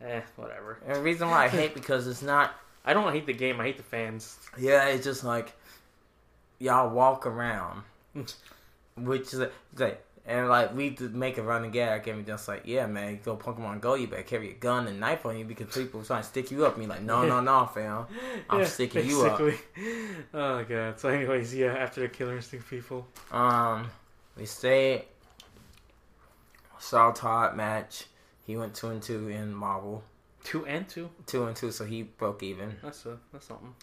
eh, whatever. And the reason why I hate because it's not I don't hate the game. I hate the fans. yeah it's just like y'all walk around which is like. And like we to make a running gag, and we just like, yeah, man, go Pokemon Go, you better carry a gun and knife on you because people trying to stick you up. Me like, no, no, no, fam, I'm Yeah, sticking you up. Oh god. So, anyways, yeah. After the Killer Instinct people, Um, we stayed. Saw Todd match. He went two and two in Marvel, two and two. two and two, so he broke even. That's a that's something.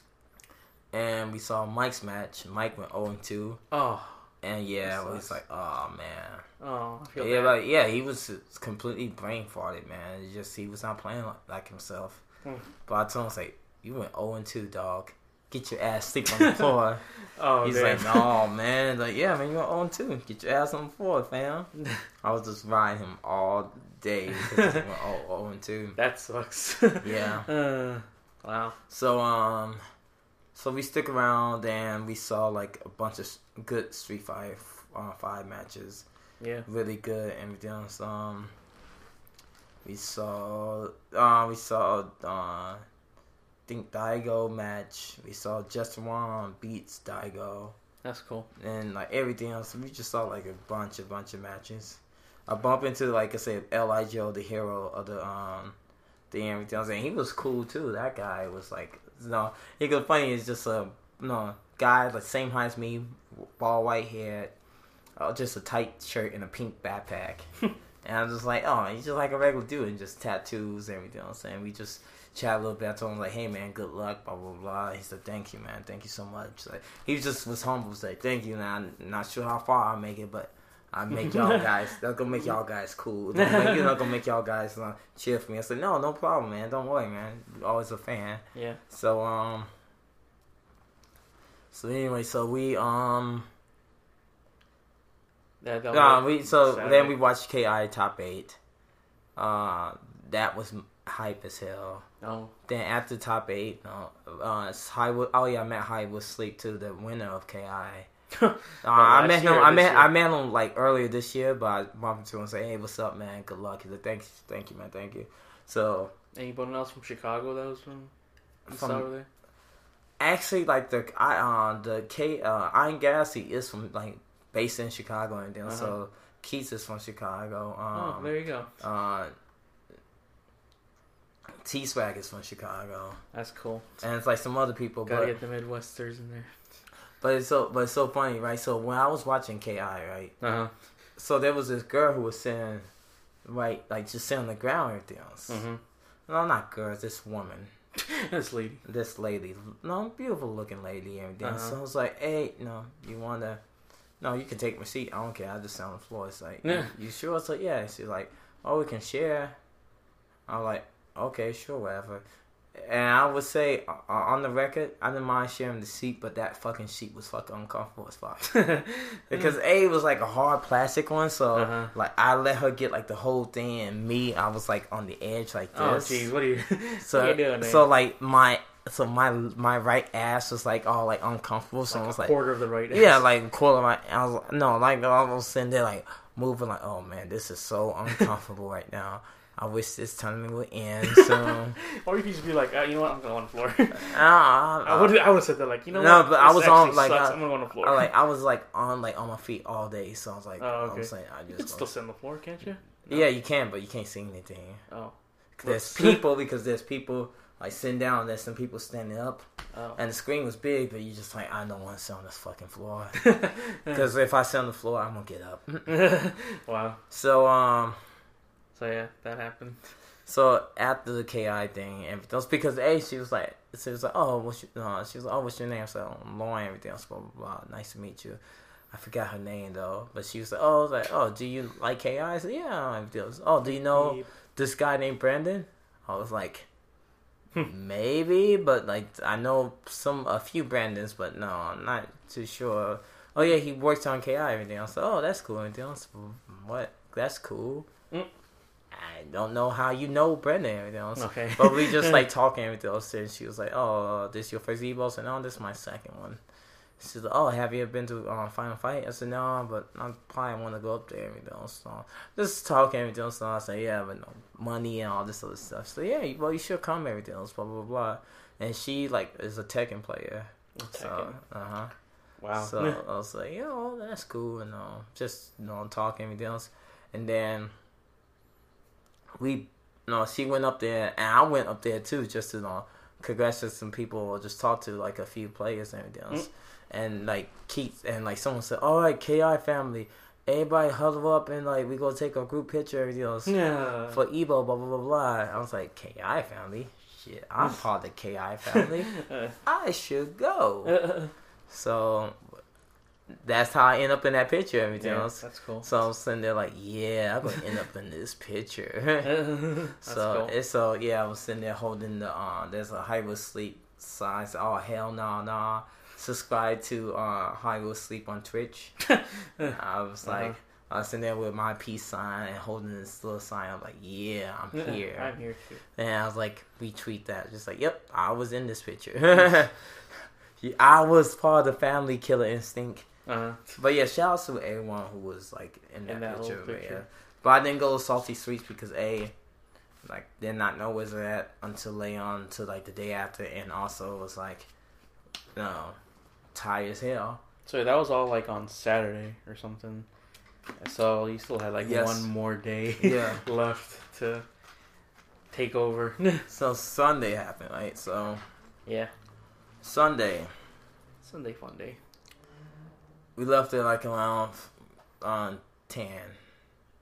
And we saw Mike's match. Mike went zero and Oh. and yeah, it was like, oh man, oh. I feel yeah, bad. like yeah, he was completely brain farted, man. It's just he was not playing like, like himself. Hmm. But I told him, like, you went zero and two, dog. Get your ass sleep on the floor. oh, He's damn. like, no, man. Like, yeah, man, you're on two. Get your ass on the floor, fam. I was just riding him all day because he went oh, oh and two. that sucks. Yeah. Uh, wow. So um, so we stick around and we saw like a bunch of good Street Fighter uh, Five matches, Yeah. really good and everything else. Um, we saw uh we saw uh, think Daigo match. We saw Justin Wong beats Daigo. That's cool. and like everything else. We just saw like a bunch, a bunch of matches. I bump into like I said, LI Joe, the hero of the um, the everything else, and he was cool too. That guy was like, you know, he was funny. Is just a you know guy like same height as me, bald white hair, uh, just a tight shirt and a pink backpack. and I'm just like, oh, he's just like a regular dude, and just tattoos, and everything. I'm saying we just chat a little bit. I told him like, "Hey man, good luck." Blah blah blah. He said, "Thank you, man. Thank you so much." Like he just was humble. Like, "Thank you." Now I'm not sure how far I'll make it, but I make y'all guys. That's gonna make y'all guys cool. That's gonna make, you know, gonna make y'all guys uh, cheer for me. I said, no, no problem, man. Don't worry, man. Always a fan. Yeah. So um. So anyway, so we um. That, that Nah, we so Saturday. then we watched Ki top eight. Uh, that was hype as hell. Oh, Then after top eight, uh, it's Hollywood. Oh yeah, I met Hollywood Sleep too, the winner of Ki. Uh, I met him. year or I met year? I met him like earlier this year, but I bumped into him and say, "Hey, what's up, man? Good luck." He's like, "Thank you, thank you, man, thank you." So Anyone else from Chicago that was from you From- over there? actually, like the I uh the K uh Iron Galaxy is from like based in Chicago and then Uh-huh. so Keith is from Chicago. oh, Um, there you go. uh, T Swag is from Chicago, That's cool. and it's like some other people, Gotta but get the Midwesters in there. But it's so but it's so funny, right? So when I was watching Ki, right, Uh huh. so there was this girl who was sitting right like just sitting on the ground and everything else. Mm-hmm. No, not girls. This woman, this lady. this lady, no, beautiful looking lady, and everything. Uh-huh. So I was like, "Hey, no, you wanna? No, you can take my seat. I don't care. I just sit on the floor." It's like, Yeah. "You sure?" So yeah. She's like, "Oh, we can share." I'm like, "Okay, sure, whatever." And I would say uh, on the record, I didn't mind sharing the seat, but that fucking seat was fucking uncomfortable as fuck. Because A was like a hard plastic one, so Uh-huh. like I let her get like the whole thing, and me, I was like on the edge like this. oh, jeez, what are you? So are you doing, so like my so my my right ass was like all like uncomfortable. So I like was a like, quarter of the right. yeah, ass. like quarter of my. I was no, like I was sitting there like moving like, oh man, this is so uncomfortable right now. I wish this time would end soon. or you could just be like, uh, you know what, I'm going on the floor. Ah, I would I would have said that like, you know No, what? but I was on, like, sucks. uh, I'm gonna go on the floor. I, like I was like on like on my feet all day, so I was like, Oh, I okay. was like, I you just can still sit on the floor, can't you? yeah, you can, but you can't see anything. Oh, There's people because there's people like sitting down. There's some people standing up, oh. and the screen was big, but you just like I don't want to sit on this fucking floor because if I sit on the floor, I'm gonna get up. wow. So um, So yeah, that happened. so after the Ki thing, everything was because a she was like she was like oh what's your uh, she was like oh what's your name? So I'm Lorne, everything else blah blah blah. Nice to meet you. I forgot her name though, but she was like, "Oh, I was like, oh, do you like Ki?" I said, "Yeah." everything else. Oh, do you know this guy named Brandon? I was like, maybe, but like I know some a few Brandons, but no, I'm not too sure. Oh yeah, he works on Ki everything else. Oh, that's cool. Everything else, what? That's cool. Mm. I don't know how you know Brandon and everything else. Okay. But we just like talking everything else. And she was like, "Oh, this your first Evo?" Said, "No, this is my second one." She's like, "Oh, have you ever been to um, Final Fight?" I said, "No, but I probably want to go up there." and Everything else. So just talking everything else. So I said, "Yeah, but no money and all this other stuff." So yeah, well, you should come. Everything else, blah blah blah. And she like is a Tekken player. So uh huh. Wow. So I was like, know, that's cool, and uh, just you know, talking everything else, and then we, no, she went up there, and I went up there too, just to you know, congratulate some people, or just talk to like a few players and everything else, and like Keith, and like someone said, all right, Ki family, everybody huddle up and like we go take a group picture, everything else yeah. for Evo, blah blah blah blah. I was like, Ki family, shit, I'm part of the Ki family, Uh, I should go. uh, So that's how I end up in that picture. yeah, else. that's cool. So I'm sitting there like, yeah, I'm gonna end up in this picture. so cool. it's so yeah, I was sitting there holding the uh, there's a Hollywood Sleep sign. So, oh hell no nah, nah. Subscribe to uh, Hollywood Sleep on Twitch. I was Uh-huh. like. I was sitting there with my peace sign and holding this little sign. I'm like, yeah, I'm here. I'm here too. And I was like, retweet that. Just like, yep, I was in this picture. I was part of the family killer instinct. Uh-huh. But yeah, shout out to everyone who was like in that, In that picture, little but. Yeah. But I didn't go to Salty Suite because A, like did not know where they're at until lay on to like the day after, and also was like, no, tired as hell. So that was all like on Saturday or something. So you still had like Yes. one more day Yeah. left to take over. So Sunday happened, right? So yeah. Sunday Sunday fun day. We left it like around on ten.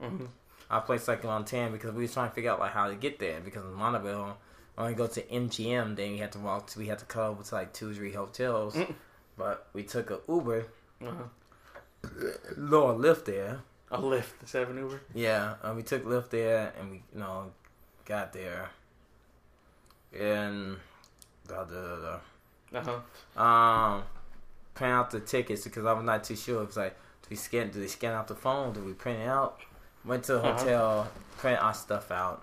hmm I placed like around ten because we was trying to figure out like how to get there because in Montebello, we go to MGM, then we had to walk. To, we had to come over to like two, or three hotels. Mm. But we took a Uber, Uh-huh. Lyft there, A Lyft instead of an Uber. Yeah, we took Lyft there, and we you know got there, and da da da. da. Uh huh. um print out the tickets because I was not too sure. It was like, do we scan? Do they scan out the phone? Do we print it out? Went to the Uh-huh. hotel, print our stuff out,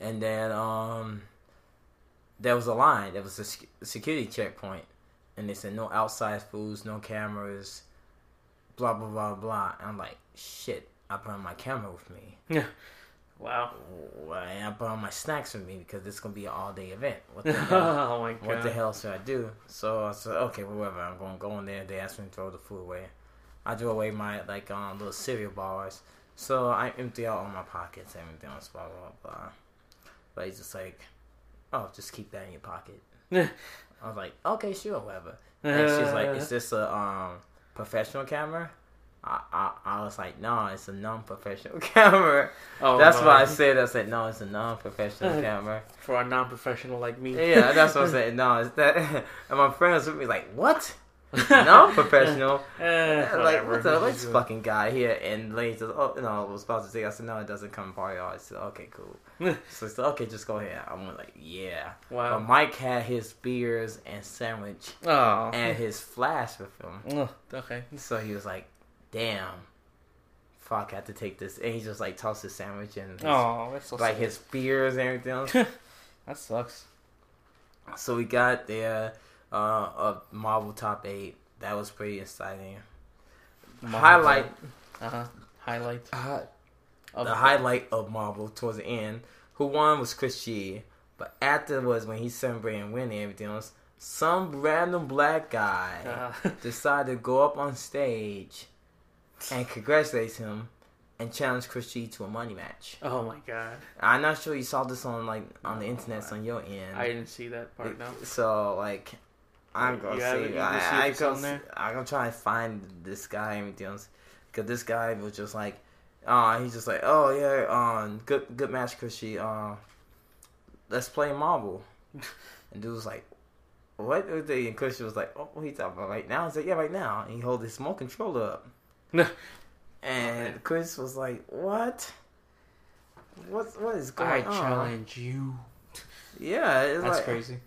and then um there was a line. There was a sec- security checkpoint, and they said no outside foods, no cameras, blah blah blah blah. And I'm like, shit. I brought my camera with me. Wow. I brought my snacks with me because this is gonna be an all day event. What the hell? oh my god. what the hell should I do? So I said, okay, whatever. I'm going to go in there. They asked me to throw the food away. I threw away my like um, little cereal bars. So I empty out all my pockets, and everything else, blah blah blah. But he's just like, oh, just keep that in your pocket. I was like, okay, sure, whatever. And she's like, is this a um professional camera? I, I I was like, no, it's a non-professional camera. oh, That's my. why I said I said no, it's a non-professional camera. For a non-professional like me. Yeah, that's what I'm saying. No, it's that. And my friend was with me like, what? Non-professional? Eh, like, what the this fucking guy here? And lady says, oh, no, I was about to say. I said, no, it doesn't come party. I said, okay, cool. So I said, okay, just go ahead. I went like, yeah. But Wow. Mike had his beers and sandwich Oh. and his flash with him. Ugh, okay. So he was like, damn. Fuck, I have to take this. And he just like tossed his sandwich and his, Oh, that's so like sad. his beers and everything else. that sucks. So we got there, uh, a Marvel top eight. That was pretty exciting. Highlight, Uh huh. Highlight. uh, Of the highlight of Marvel towards the end. Who won was Chris G. But afterwards, when he celebrated and winning everything else, some random black guy Uh, decided to go up on stage and congratulate him and challenge Chris G to a money match. oh my god. I'm not sure you saw this on like on the internet on your end. I didn't see that part now. So like, I'm gonna You see. I, I it's go. on there? I'm gonna try and find this guy and everything else because this guy was just like, uh, he's just like, oh yeah, um, good good match, Chris G. Uh, let's play Marvel. and dude was like, what? And Chris G was like, oh, what are you talking about right now? I said, yeah, right now. And he hold his small controller up. and Chris was like, what? What what is I going on? I challenge you. Yeah, it's That's like, crazy.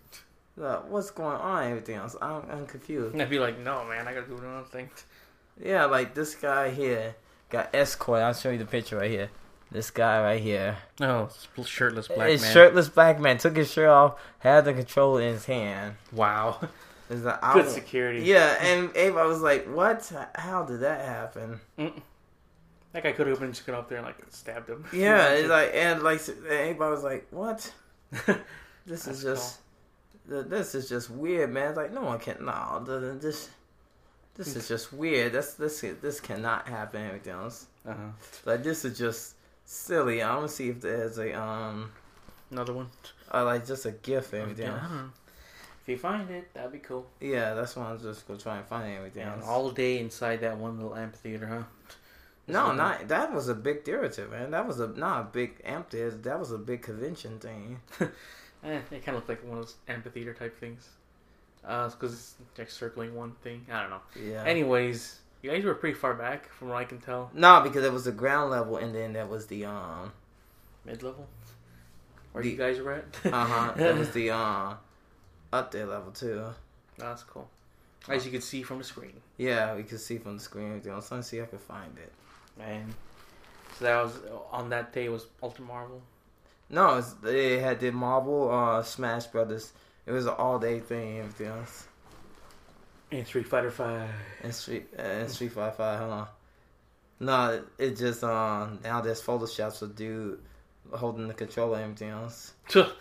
uh, what's going on? Everything else, I'm, I'm confused. I'd be like, no, man, I gotta do another thing. Yeah, like this guy here got escort. I'll show you the picture right here. This guy right here, Oh, shirtless black man. shirtless black man, took his shirt off, had the controller in his hand. Wow. It's like, I Good security. Yeah, and everybody was like, "What? How did that happen?" Mm. That guy could have been just got up there and like stabbed him. Yeah, it's like, and like everybody was like, "What? This is just, th- this is just weird, man." It's like, no one can, no, th- th- this, this is just weird. That's this, this cannot happen. Everything else, uh-huh. like, this is just silly. I want to see if there's a um, Another one. uh, like just a gift and everything. I don't know. If you find it, that'd be cool. Yeah, that's why I'm just gonna try and find everything. And else. all day inside that one little amphitheater, huh? No, not that was a big theater, man. That was a not a big amphitheater. That was a big convention thing. Eh, it kind of looked like one of those amphitheater type things. Uh, because it's like circling one thing. I don't know. Yeah. Anyways, you guys were pretty far back from what I can tell. no, because it was the ground level, and then that was the um, Mid level? Where The- you guys were at? uh huh, that was the uh, up there level too. That's cool. As you can see from the screen. Yeah, we could see from the screen. everything else. Let's see if I can find it. Man. So that was, on that day was Ultimate Marvel. No, it's, they had the Marvel uh, Smash Brothers. It was an all day thing. Everything else. And Street Fighter 5. And Street uh, and Street Fighter Five, huh? No, it, it just um now there's photoshops of dude holding the controller and everything else. of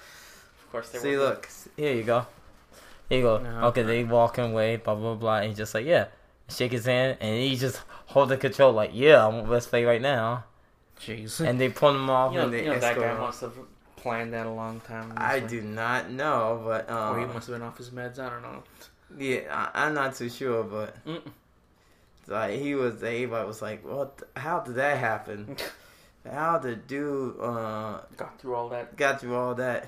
course they See, were. look, here you go. Here you go. No. Okay, they walking away, blah blah blah. And he just like, yeah, shake his hand, and he just hold the control like, yeah, I'm let's play right now. Jeez. And they pull him off, you know, and they you know that guy him. must have planned that a long time. I honestly. do not know, but Or he um, must have been off his meds. I don't know. yeah, I, I'm not too sure, but Mm. like he was, everybody was like, what? the- how did that happen? How did dude uh Got through all that got through all that?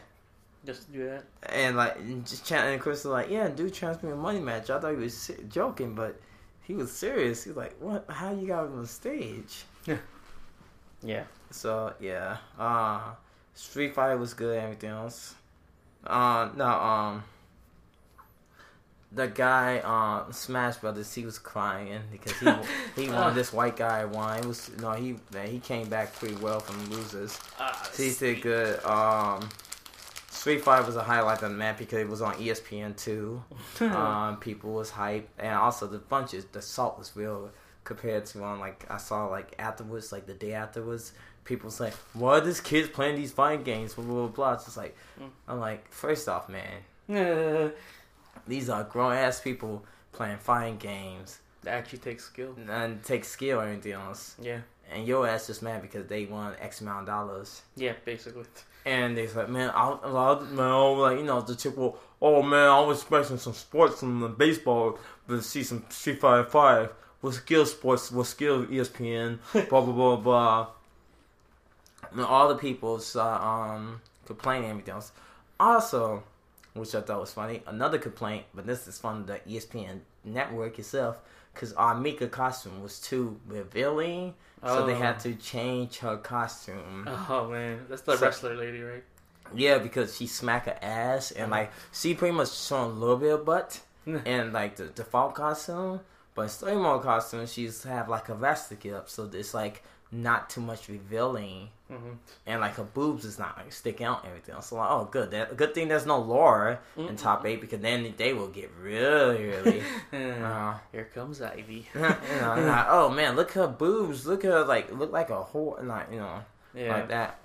Just to do that. And like and just chatting, and Chris was like, "Yeah, dude, transfer me a money match." I thought he was si- joking, but he was serious. He was like, "What? How you got on the stage?" Yeah. Yeah. So yeah, uh, Street Fighter was good. Everything else, uh, no, um, the guy, uh, Smash Brothers, he was crying because he he won. This white guy won. It was no, he man, he came back pretty well from losers. Ah, So he did good. Um, Street Fighter was a highlight on the map because it was on ESPN two. um, people was hype, and also the bunches, the salt was real compared to on like I saw like afterwards, like the day afterwards, people like, "Why are these kids playing these fighting games?" Blah blah blah. blah. It's just like, Mm. I'm like, first off, man, these are grown ass people playing fighting games That actually takes skill. and take skill or anything else, Yeah. and your ass just mad because they won X amount of dollars. Yeah, basically. And they said, man, I, I, man, I like, you know, the chick will, oh man, I was expecting some sports from the baseball, but see some Street Fighter Five with skill sports, with skill ESPN, blah blah blah blah. And all the people saw um complaining and everything else. Also, which I thought was funny, another complaint, but this is from the ESPN network itself, because R. Mika costume was too revealing, so they Oh. had to change her costume. Oh man, that's the So- wrestler lady, right? Yeah, because she smack her ass and like uh-huh. she pretty much showing a little bit of butt in like the default costume, but story mode costume she's have like a vestic up, so it's like not too much revealing, hmm and like her boobs is not like sticking out and everything. So like, oh, good, that good thing there's no Laura in top eight because then they will get really, really. Uh, Here comes Ivy. you know, like, oh man, look her boobs, look at her like look like a whore, like you know, Yeah, like that.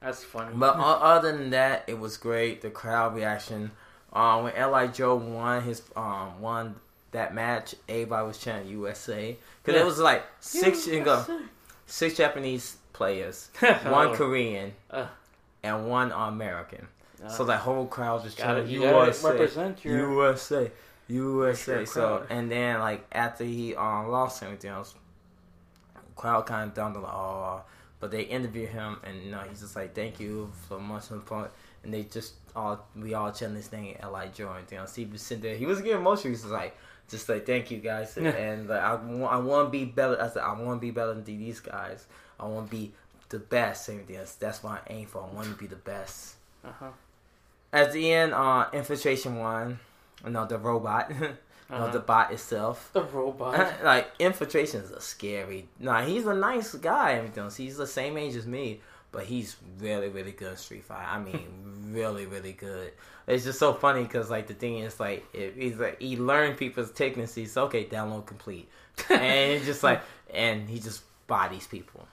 that's funny. But other than that, it was great. The crowd reaction. Um, when LI Joe won his um won that match, everybody was chanting USA because Yeah. it was like six you go, six Japanese players, one Oh. Korean, Uh. and one American. Uh, so that whole crowd just gotta, chanting you USA, represent your. USA, USA. So and then like after he um lost everything else, crowd kind of down to like oh, but they interview him and you know he's just like thank you so much the point. And they just all we all chanting his name LI Joe and else. He was sitting there. He was getting emotional. He was like. Just like thank you guys, and like, I want I want to be better. I said I want to be better than these guys. I want to be the best. and Everything else. That's what I aim for. I want to be the best. Uh-huh. At the end, uh, infiltration one. No, the robot. Uh-huh. no, the bot itself. The robot. like infiltration is a scary. Nah, he's a nice guy. Everything. else. He's the same age as me, but he's really, really good at Street Fighter. I mean, really, really good. It's just so funny because like the thing is like it, he's like he learned people's techniques. Okay, download complete, and it's just like and he just bodies people.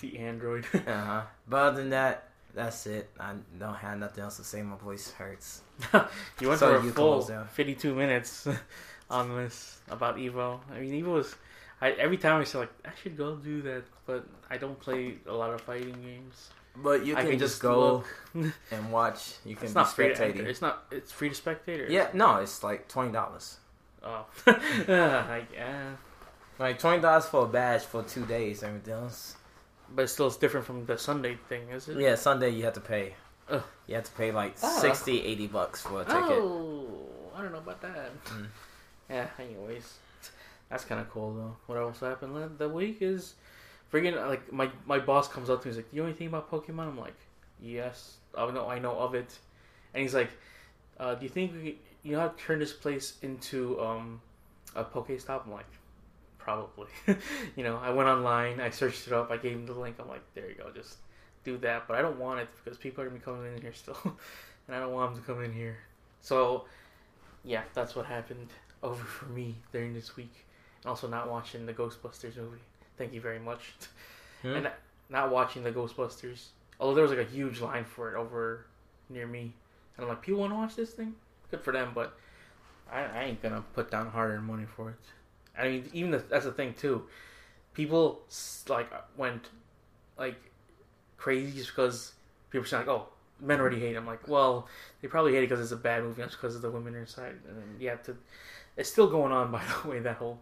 The android. Uh huh. But other than that, that's it. I don't have nothing else to say. My voice hurts. you went So for a full 52 minutes on this about Evo. I mean, Evo was. I, every time I say like I should go do that, but I don't play a lot of fighting games. But you can, can just just go and watch. You can It's not free to. It's not. It's free to spectators. Yeah, no, it's like twenty dollars. Oh. like, yeah. Like twenty dollars for a badge for two days. Everything else. But still, it's different from the Sunday thing, is it? Yeah, Sunday you have to pay. Ugh. You have to pay like Ah. 60, 80 bucks for a ticket. Oh, I don't know about that. Mm. Yeah. Anyways, that's kind of cool though. What else happened that week is, freaking like my my boss comes up to me. And he's like, "Do you know anything about Pokemon?" I'm like, "Yes, I know. I know of it." And he's like, uh, "Do you think we, you know how to turn this place into um a Pokestop?" I'm like, "Probably." you know, I went online. I searched it up. I gave him the link. I'm like, "There you go. Just do that." But I don't want it because people are gonna be coming in here still, and I don't want them to come in here. So, yeah, that's what happened over for me during this week. And also not watching the Ghostbusters movie. Thank you very much. And not watching the Ghostbusters. Although there was like a huge line for it over near me. And I'm like, people want to watch this thing? Good for them, but I, I ain't gonna put down hard earned money for it. I mean, even the, that's the thing too. People like uh, went like crazy just because people saying like, "Oh, men already hate." it. I'm like, well, they probably hate it because it's a bad movie, not because of the women inside. And then you have to. It's still going on, by the way. That whole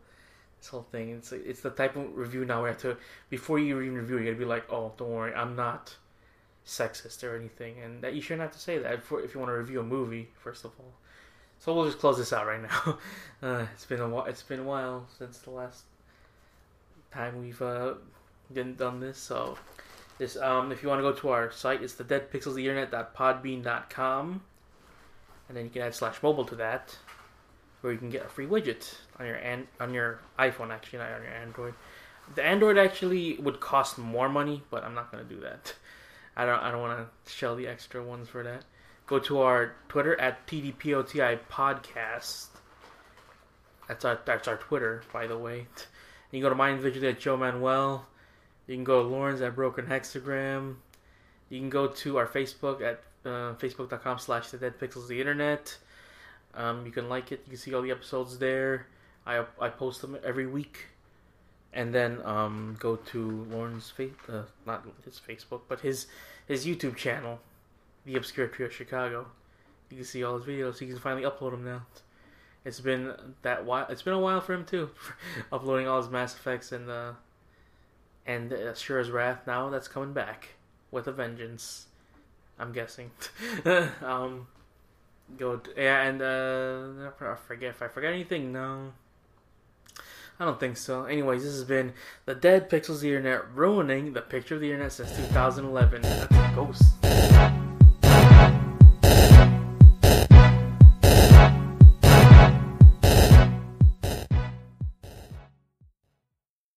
this whole thing. It's it's the type of review now where you have to before you even review, you gotta be like, "Oh, don't worry, I'm not sexist or anything," and that you shouldn't have to say that if you want to review a movie. First of all, So we'll just close this out right now. Uh, it's been a while. It's been a while since the last time we've uh, been done this. So, this um, if you want to go to our site, it's the deadpixelsinternet.podbean.com, and then you can add slash mobile to that, where you can get a free widget on your an- on your iPhone. Actually, not on your Android. The Android actually would cost more money, but I'm not gonna do that. I don't. I don't want to shell the extra ones for that. Go to our Twitter at TDPOTI Podcast. That's our that's our Twitter, by the way. You can go to mine individually at Joe Manuel. You can go to Lawrence at Broken Hexagram. You can go to our Facebook at uh, facebook.com slash the dead pixels the internet. Um, you can like it. You can see all the episodes there. I I post them every week. And then um, go to Lorne's face, uh, not his Facebook, but his his YouTube channel, The Obscure Trio of Chicago. You can see all his videos. You can finally upload them now. It's been that while. It's been a while for him too, uploading all his Mass Effects and uh, and uh, Asura's Wrath. Now that's coming back with a vengeance. I'm guessing. um, go yeah, and uh, I forget if I forgot anything. No, I don't think so. Anyways, this has been the Dead Pixels of the Internet ruining the picture of the internet since 2011. Ghost.